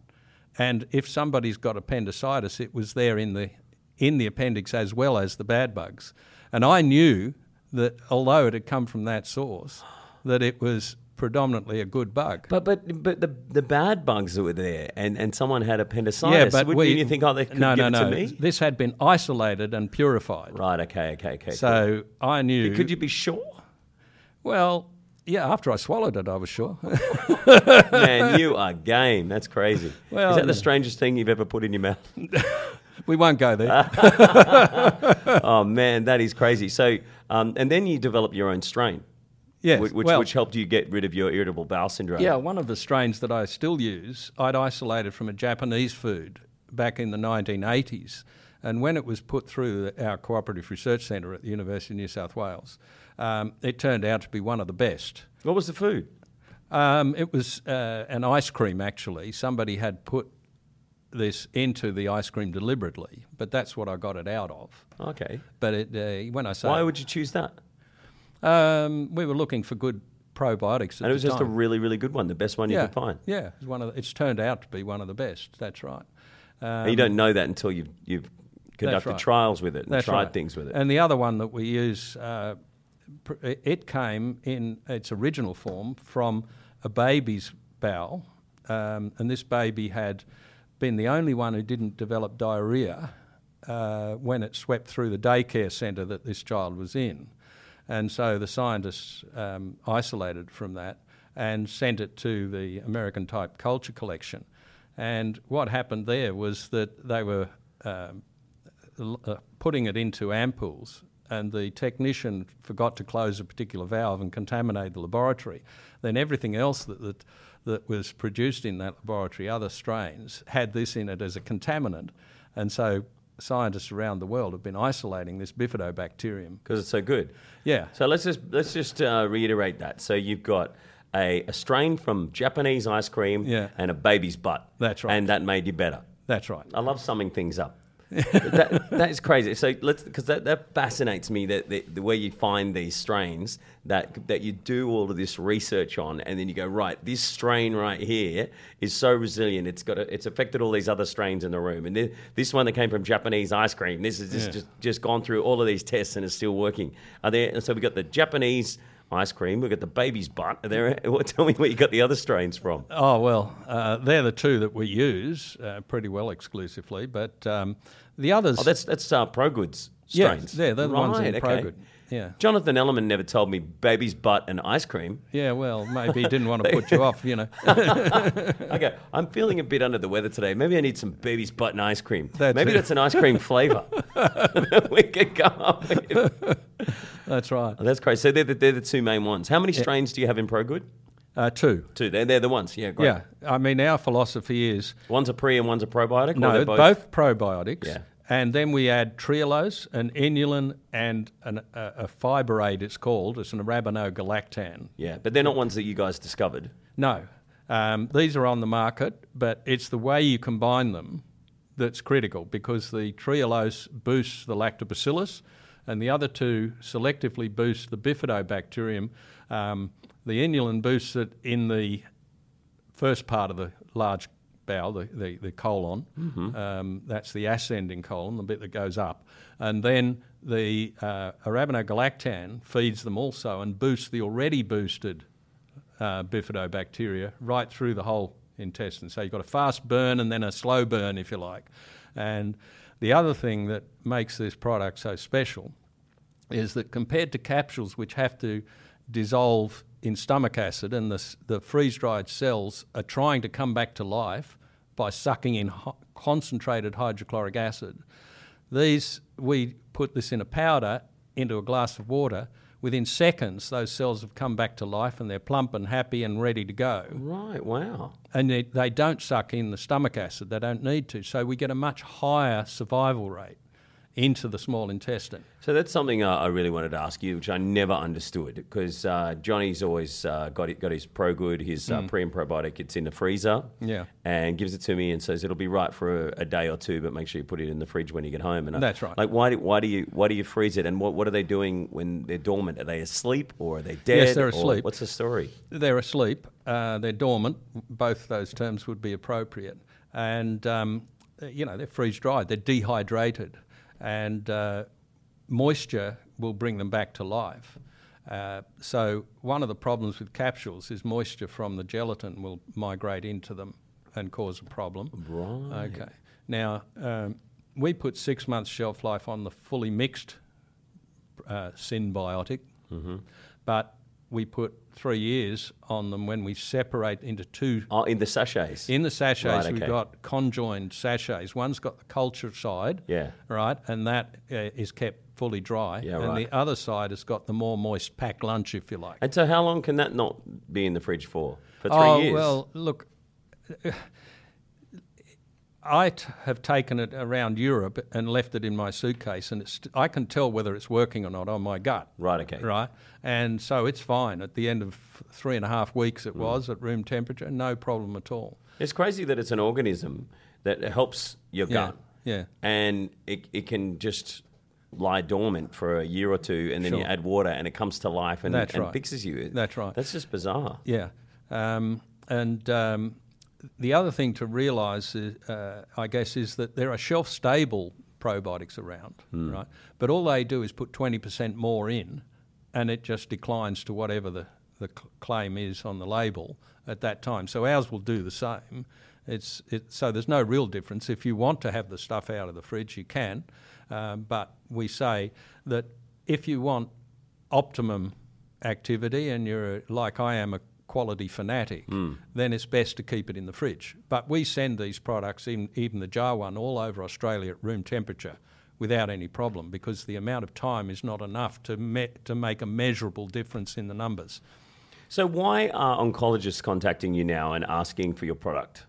B: And if somebody's got appendicitis, it was there in the, in the appendix as well as the bad bugs. And I knew that although it had come from that source, that it was predominantly a good bug.
A: But but but the the bad bugs that were there, and, and someone had appendicitis.
B: yeah, but we,
A: you think, oh, they could
B: no,
A: give
B: no,
A: it
B: no.
A: to me?
B: This had been isolated and purified.
A: Right. Okay. Okay. Okay.
B: So I knew.
A: cool. could you be sure?
B: Well, yeah. After I swallowed it, I was sure.
A: Man, you are game. That's crazy.
B: Well,
A: Is that the strangest thing you've ever put in your mouth?
B: we won't go there.
A: oh man, that is crazy. So, um, and then you develop your own strain,
B: yes.
A: which which,
B: well,
A: which helped you get rid of your irritable bowel syndrome.
B: yeah. One of the strains that I still use, I'd isolated from a Japanese food back in the 1980s, and when it was put through our cooperative research centre at the University of New South Wales, um, it turned out to be one of the best.
A: What was the food?
B: Um, it was uh, an ice cream, actually. Somebody had put this into the ice cream deliberately, but that's what I got it out of.
A: Okay.
B: But it, uh, when I say
A: Why would you choose that?
B: um, we were looking for good probiotics,
A: And it was just a really, really good one, the best one you could find.
B: yeah. It's one of the, it's turned out to be one of the best. That's right. Um,
A: you don't know that until you've you've conducted
B: right.
A: trials with it and
B: That's
A: tried
B: right.
A: things with it.
B: And the other one that we use, uh, pr- it came in its original form from a baby's bowel, um, and this baby had been the only one who didn't develop diarrhea uh, when it swept through the daycare centre that this child was in. And so the scientists um, isolated from that and sent it to the American Type Culture Collection. And what happened there was that they were um, uh, putting it into ampoules, and the technician forgot to close a particular valve and contaminated the laboratory. Then everything else that, that, that was produced in that laboratory, other strains, had this in it as a contaminant. And so scientists around the world have been isolating this bifidobacterium.
A: because it's so good.
B: Yeah.
A: So let's just let's just uh, reiterate that. So you've got a, a strain from Japanese ice cream
B: Yeah.
A: and a baby's butt.
B: That's right.
A: And that made you better.
B: That's right.
A: I love summing things up. That, that is crazy. So let's because that, that fascinates me that the, the way you find these strains that that you do all of this research on, and then you go right. This strain right here is so resilient. It's got a, it's affected all these other strains in the room, and thi- this one that came from Japanese ice cream. This is just
B: Yeah.
A: just, just gone through all of these tests and is still working. Are there? So we got the Japanese ice cream. We got the baby's butt. Are there? Tell me where you got the other strains from.
B: Oh, well, uh, they're the two that we use uh, pretty well exclusively, but um, the others.
A: Oh, that's that's uh, Pro Goods
B: Yeah,
A: strains.
B: yeah, they're the ones in
A: Right,
B: Pro
A: okay.
B: Good. Yeah.
A: Jonathan Ellerman never told me baby's butt and ice cream.
B: Yeah, well, maybe he didn't want to put you off, you know.
A: Okay, I'm feeling a bit under the weather today. Maybe I need some baby's butt and ice cream.
B: That's
A: Maybe
B: it.
A: that's an ice cream flavour we could come up with.
B: That's right.
A: Oh, that's great. So they're the, they're the two main ones. How many strains do you have in Pro Good?
B: Uh, two.
A: Two. They're, they're the ones. Yeah, great.
B: Yeah. I mean, our philosophy is
A: One's a pre and one's a probiotic?
B: no,
A: they're
B: both? probiotics.
A: Yeah.
B: And then we add trehalose, an inulin, and an, a, a fiber aid, it's called. It's an arabinogalactan.
A: Yeah, but they're not ones that you guys discovered.
B: No, um, these are on the market, but it's the way you combine them that's critical because the trehalose boosts the lactobacillus, and the other two selectively boost the bifidobacterium. Um, the inulin boosts it in the first part of the large bowel, the, the, the colon. Um, that's the ascending colon, the bit that goes up. And then the uh, arabinogalactan feeds them also and boosts the already boosted uh, bifidobacteria right through the whole intestine. So you've got a fast burn and then a slow burn, if you like. And the other thing that makes this product so special is that compared to capsules, which have to dissolve in stomach acid, and the, the freeze dried cells are trying to come back to life by sucking in ho- concentrated hydrochloric acid, these we put this in a powder into a glass of water. Within seconds, those cells have come back to life and they're plump and happy and ready to go.
A: Right, wow.
B: And they, they don't suck in the stomach acid, they don't need to. So we get a much higher survival rate into the small intestine.
A: So that's something uh, I really wanted to ask you, which I never understood, because uh, Johnny's always uh, got it, got his ProGood, his uh, pre and probiotic. It's in the freezer,
B: Mm. Yeah.
A: and gives it to me and says it'll be right for a, a day or two, but make sure you put it in the fridge when you get home. And I-
B: That's right.
A: Like, why do why do you why do you freeze it? And what what are they doing when they're dormant? Are they asleep or are they dead?
B: Yes, they're
A: or
B: asleep.
A: What's the story?
B: They're asleep, uh, they're dormant, both those terms would be appropriate. And, um, you know, they're freeze dried, they're dehydrated, and uh, moisture will bring them back to life. Uh, so, one of the problems with capsules is moisture from the gelatin will migrate into them and cause a problem.
A: Right.
B: Okay. Now, um, we put six months shelf life on the fully mixed uh, synbiotic, but we put three years on them when we separate into two.
A: Oh, in the sachets.
B: In the sachets,
A: Right,
B: we've got conjoined sachets. One's got the culture side,
A: Yeah.
B: right, and that uh, is kept fully dry.
A: Yeah,
B: and
A: right.
B: the other side has got the more moist packed lunch, if you like.
A: and so, how long can that not be in the fridge for? For three
B: oh,
A: years.
B: well, look, I t- have taken it around Europe and left it in my suitcase, and it's, I can tell whether it's working or not on my gut.
A: Right, okay.
B: Right, and so it's fine. At the end of three and a half weeks,
A: Mm.
B: it was at room temperature, no problem at all.
A: It's crazy that it's an organism that helps your
B: Yeah,
A: gut.
B: yeah.
A: And it, it can just lie dormant for a year or two and then you add water and it comes to life and, and
B: right.
A: fixes you.
B: That's right.
A: That's just bizarre.
B: Yeah, um, and um, the other thing to realise, is, uh, I guess, is that there are shelf-stable probiotics around,
A: Hmm.
B: right? But all they do is put twenty percent more in, and it just declines to whatever the the claim is on the label at that time. So ours will do the same. It's it, so there's no real difference. If you want to have the stuff out of the fridge, you can, um, but we say that if you want optimum activity and you're like I am a quality fanatic, then it's best to keep it in the fridge. But we send these products, even, even the jar one, all over Australia at room temperature without any problem because the amount of time is not enough to, me- to make a measurable difference in the numbers.
A: So why are oncologists contacting you now and asking for your product?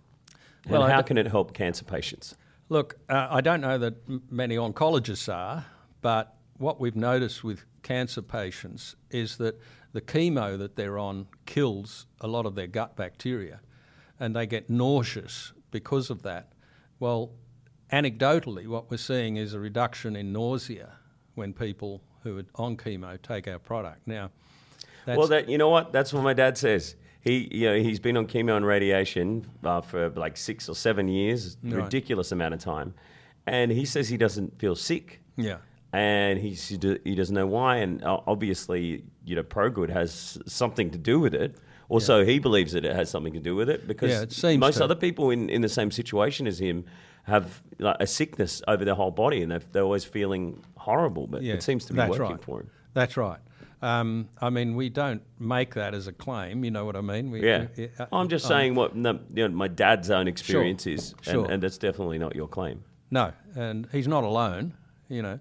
A: And
B: Well,
A: how
B: d-
A: can it help cancer patients?
B: Look, uh, I don't know that m- many oncologists are, but what we've noticed with cancer patients is that the chemo that they're on kills a lot of their gut bacteria and they get nauseous because of that. Well, anecdotally, what we're seeing is a reduction in nausea when people who are on chemo take our product. Now, that's,
A: well, that you know what? That's what my dad says. He, you know, he's been on chemo and radiation uh, for like six or seven years,
B: Right.
A: ridiculous amount of time, and he says he doesn't feel sick.
B: yeah.
A: And he he doesn't know why. And uh, obviously, you know, ProGood has something to do with it. Also, he believes that it has something to do with it because
B: Yeah, it
A: most
B: to.
A: other people in, in the same situation as him have like, a sickness over their whole body, and they're, they're always feeling horrible. But
B: Yeah,
A: it seems to be
B: that's
A: working
B: right.
A: for him.
B: That's right. Um, I mean, we don't make that as a claim. You know what I mean? We,
A: Yeah,
B: we- uh,
A: I'm just
B: um,
A: saying what no, you know, my dad's own experience is, and,
B: sure.
A: and that's definitely not your claim.
B: No, and he's not alone, you know.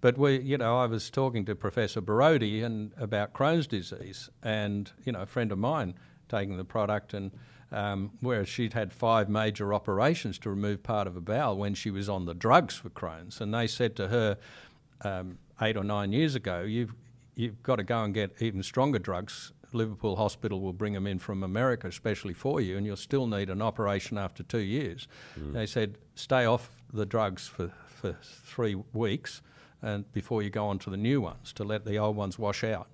B: But we, you know, I was talking to Professor Borody and about Crohn's disease, and you know, a friend of mine taking the product, and um, whereas she'd had five major operations to remove part of a bowel when she was on the drugs for Crohn's, and they said to her um, eight or nine years ago, you've you've got to go and get even stronger drugs. Liverpool Hospital will bring them in from America, especially for you, and you'll still need an operation after two years. They said, stay off the drugs for, for three weeks and before you go on to the new ones to let the old ones wash out.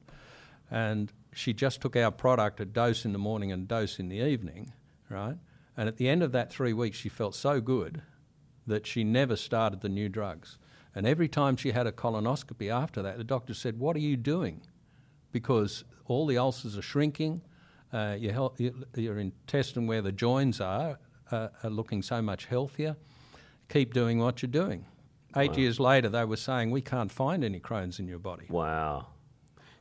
B: And she just took our product, a dose in the morning and dose in the evening, right? And at the end of that three weeks, she felt so good that she never started the new drugs. And every time she had a colonoscopy after that, the doctor said, What are you doing? Because all the ulcers are shrinking, uh, your, health, your, intestine, where the joins are, uh, are looking so much healthier. Keep doing what you're doing. Eight years later, they were saying, We can't find any Crohn's in your body.
A: Wow.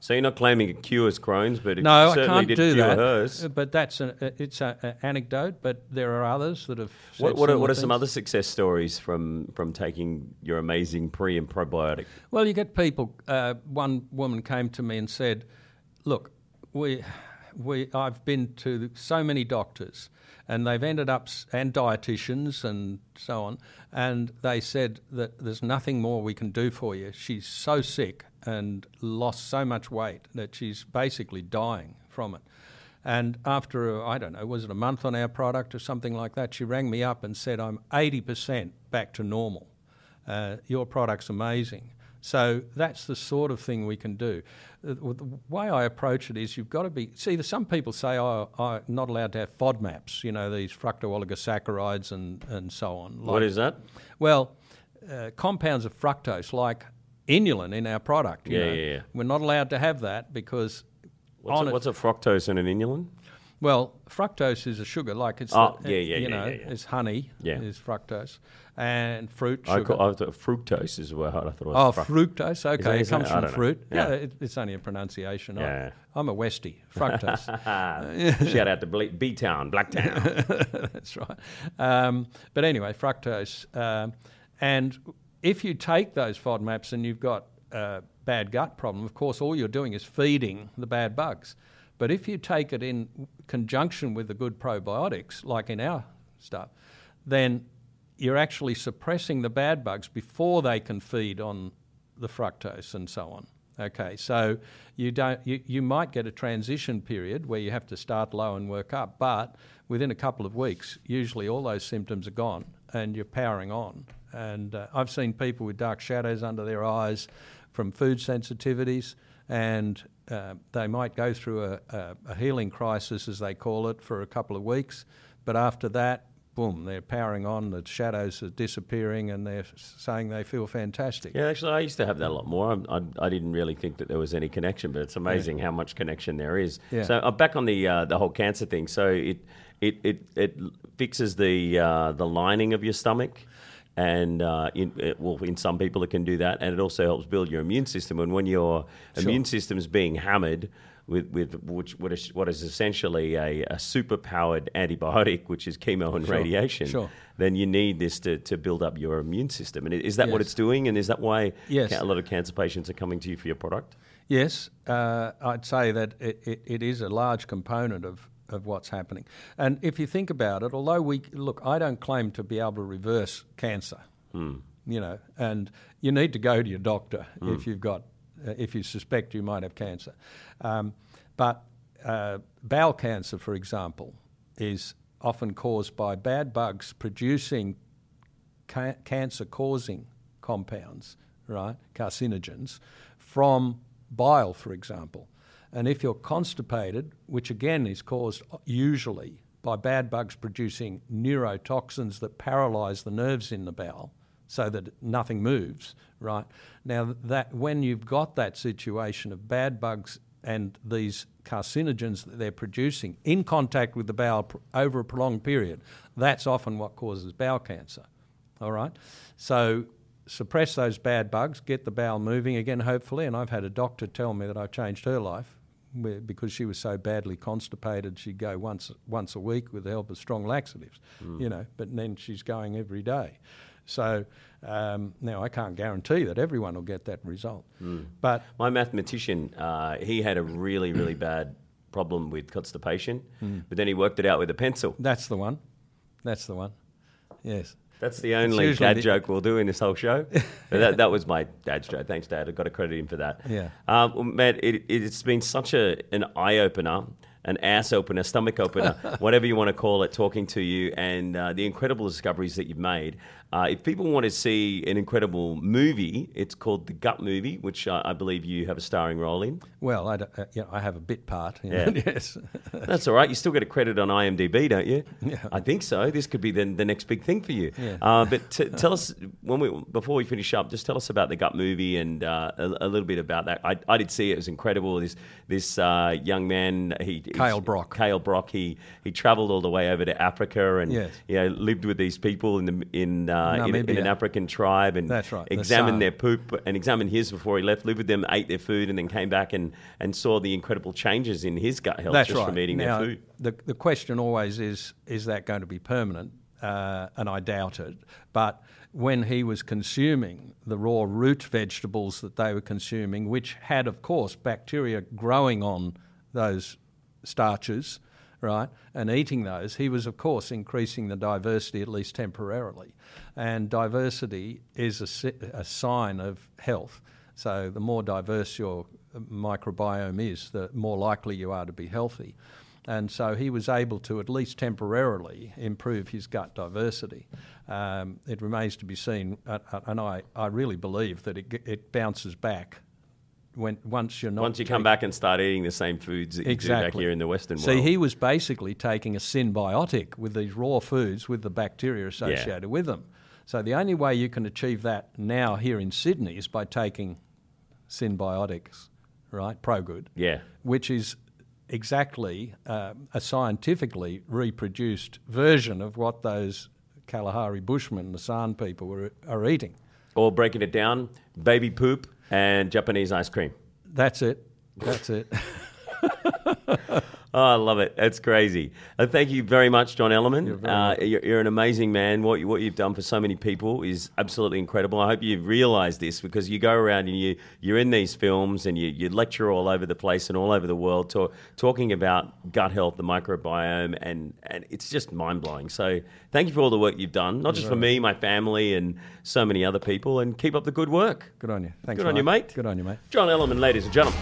A: So you're not claiming it cures Crohn's, but it
B: No, I
A: certainly
B: can't
A: did
B: do
A: cure
B: that.
A: hers.
B: But that's an it's an anecdote. But there are others that have.
A: What, what, are, what are some other success stories from, from taking your amazing pre and probiotic?
B: Well, you get people. Uh, one woman came to me and said, "Look, we, we, I've been to so many doctors, and they've ended up and dietitians and so on, and they said that there's nothing more we can do for you. She's so sick and lost so much weight that she's basically dying from it." And after, I don't know, was it a month on our product or something like that? She rang me up and said, I'm 80% back to normal. Uh, your product's amazing. So that's the sort of thing we can do. Uh, The way I approach it is you've got to be. See, some people say, oh, I'm not allowed to have FODMAPs, you know, these fructooligosaccharides and, and so on.
A: what is that?
B: Well, uh, compounds of fructose, like inulin in our product. you
A: Yeah,
B: know,
A: yeah, yeah.
B: We're not allowed to have that because
A: What's, a,
B: it-
A: what's a fructose and an inulin?
B: well, fructose is a sugar, like it's
A: Oh,
B: the,
A: yeah, yeah,
B: you
A: yeah,
B: know,
A: yeah, yeah.
B: it's honey,
A: Yeah.
B: is fructose, and fruit
A: I,
B: sugar.
A: call, I thought fructose is what I thought it
B: oh, fructose. Okay, it comes from
A: don't know.
B: fruit.
A: Yeah.
B: Yeah, it, it's only a pronunciation. I-
A: Yeah.
B: I'm a Westie. Fructose.
A: Shout out to B Town, Blacktown.
B: That's right. Um, but anyway, fructose. Um, and if you take those FODMAPs and you've got a bad gut problem, of course, all you're doing is feeding the bad bugs. But if you take it in conjunction with the good probiotics, like in our stuff, then you're actually suppressing the bad bugs before they can feed on the fructose and so on. Okay, so you don't you, you might get a transition period where you have to start low and work up, but within a couple of weeks, usually all those symptoms are gone and you're powering on. And uh, I've seen people with dark shadows under their eyes from food sensitivities, and uh, they might go through a, a, a healing crisis, as they call it, for a couple of weeks, but after that, boom, they're powering on, the shadows are disappearing, and they're saying they feel fantastic.
A: yeah, actually, I used to have that a lot more. I, I, I didn't really think that there was any connection, but it's amazing how much connection there is.
B: Yeah.
A: So I'm back on the uh, the whole cancer thing. So it it it, it fixes the uh, the lining of your stomach. And uh, in, it, well, in some people it can do that, and it also helps build your immune system. And when your immune system is being hammered with, with which what is, what is essentially a, a superpowered antibiotic, which is chemo and
B: Sure,
A: radiation,
B: sure.
A: then you need this to, to build up your immune system. And is that what it's doing? And is that why
B: Yes.
A: a lot of cancer patients are coming to you for your product?
B: Yes, uh, I'd say that it, it, it is a large component of, of what's happening. And if you think about it, although we look, I don't claim to be able to reverse cancer. You know, and you need to go to your doctor if you've got, if you suspect you might have cancer. Um, but uh, bowel cancer, for example, is often caused by bad bugs producing ca- cancer causing compounds, right, carcinogens, from bile, for example. And if you're constipated, which again is caused usually by bad bugs producing neurotoxins that paralyze the nerves in the bowel so that nothing moves, right? Now, that when you've got that situation of bad bugs and these carcinogens that they're producing in contact with the bowel pr- over a prolonged period, that's often what causes bowel cancer. All right. So suppress those bad bugs, get the bowel moving again, hopefully. And I've had a doctor tell me that I've changed her life because she was so badly constipated. She'd go once once a week with the help of strong laxatives, hmm. you know. But then she's going every day. So um, now I can't guarantee that everyone will get that result, but
A: My mathematician, uh, he had a really, really bad problem with constipation, but then he worked it out with a pencil.
B: that's the one. That's the one. Yes.
A: That's the only dad
B: the-
A: joke we'll do in this whole show. But that, that was my dad's joke. Thanks, Dad. I've got to credit him for that.
B: Yeah.
A: Um, well, Matt, it, it's been such a, an eye opener, an ass opener, stomach opener, whatever you want to call it, talking to you and uh, the incredible discoveries that you've made. Uh, if people want to see an incredible movie, it's called The Gut Movie, which uh, I believe you have a starring role in.
B: Well, I, uh, yeah, I have a bit part.
A: Yeah.
B: yes.
A: That's all right. You still get a credit on IMDb, don't you?
B: Yeah.
A: I think so. This could be the, the next big thing for you.
B: Yeah.
A: Uh, but t- tell us when we before we finish up, just tell us about the Gut movie and uh, a, a little bit about that. I, I did see it; it was incredible. This this uh, young man, he
B: Cale Brock.
A: Cale Brock. He he travelled all the way over to Africa and
B: Yes.
A: you know, lived with these people in the in uh, in, in an African tribe and
B: That's right,
A: examined
B: San.
A: their poop and examined his before he left. Lived with them, ate their food, and then came back and, and saw the incredible changes in his gut health
B: That's
A: just
B: right.
A: from eating
B: now,
A: their food.
B: The, the question always is is that going to be permanent? Uh, and I doubt it. But when he was consuming the raw root vegetables that they were consuming, which had, of course, bacteria growing on those starches, right, and eating those, he was, of course, increasing the diversity at least temporarily. And diversity is a, a sign of health. So the more diverse your microbiome is, the more likely you are to be healthy. And so he was able to at least temporarily improve his gut diversity. Um, it remains to be seen, uh, uh, and I, I really believe that it, it bounces back when once you're not
A: Once you come back and start eating the same foods that you do back
B: Exactly.
A: here in the Western
B: See,
A: world.
B: See, he was basically taking a synbiotic with these raw foods with the bacteria associated with them. So the only way you can achieve that now here in Sydney is by taking synbiotics, right? ProGood,
A: yeah.
B: which is exactly um, a scientifically reproduced version of what those Kalahari Bushmen, the San people, were, are eating.
A: Or breaking it down, baby poop and Japanese ice cream.
B: That's it. That's it.
A: Oh, I love it. That's crazy. Uh, thank you very much, John Ellerman.
B: You're
A: uh, you're, you're an amazing man. What, you, what you've done for so many people is absolutely incredible. I hope you realise this because you go around and you, you're in these films and you, you lecture all over the place and all over the world talk, talking about gut health, the microbiome, and, and it's just mind blowing. So thank you for all the work you've done, not just for me, my family, and so many other people, and keep up the good work.
B: Good on you. Thanks,
A: Good on you, mate.
B: Good on you, mate.
A: John Ellerman, ladies and gentlemen.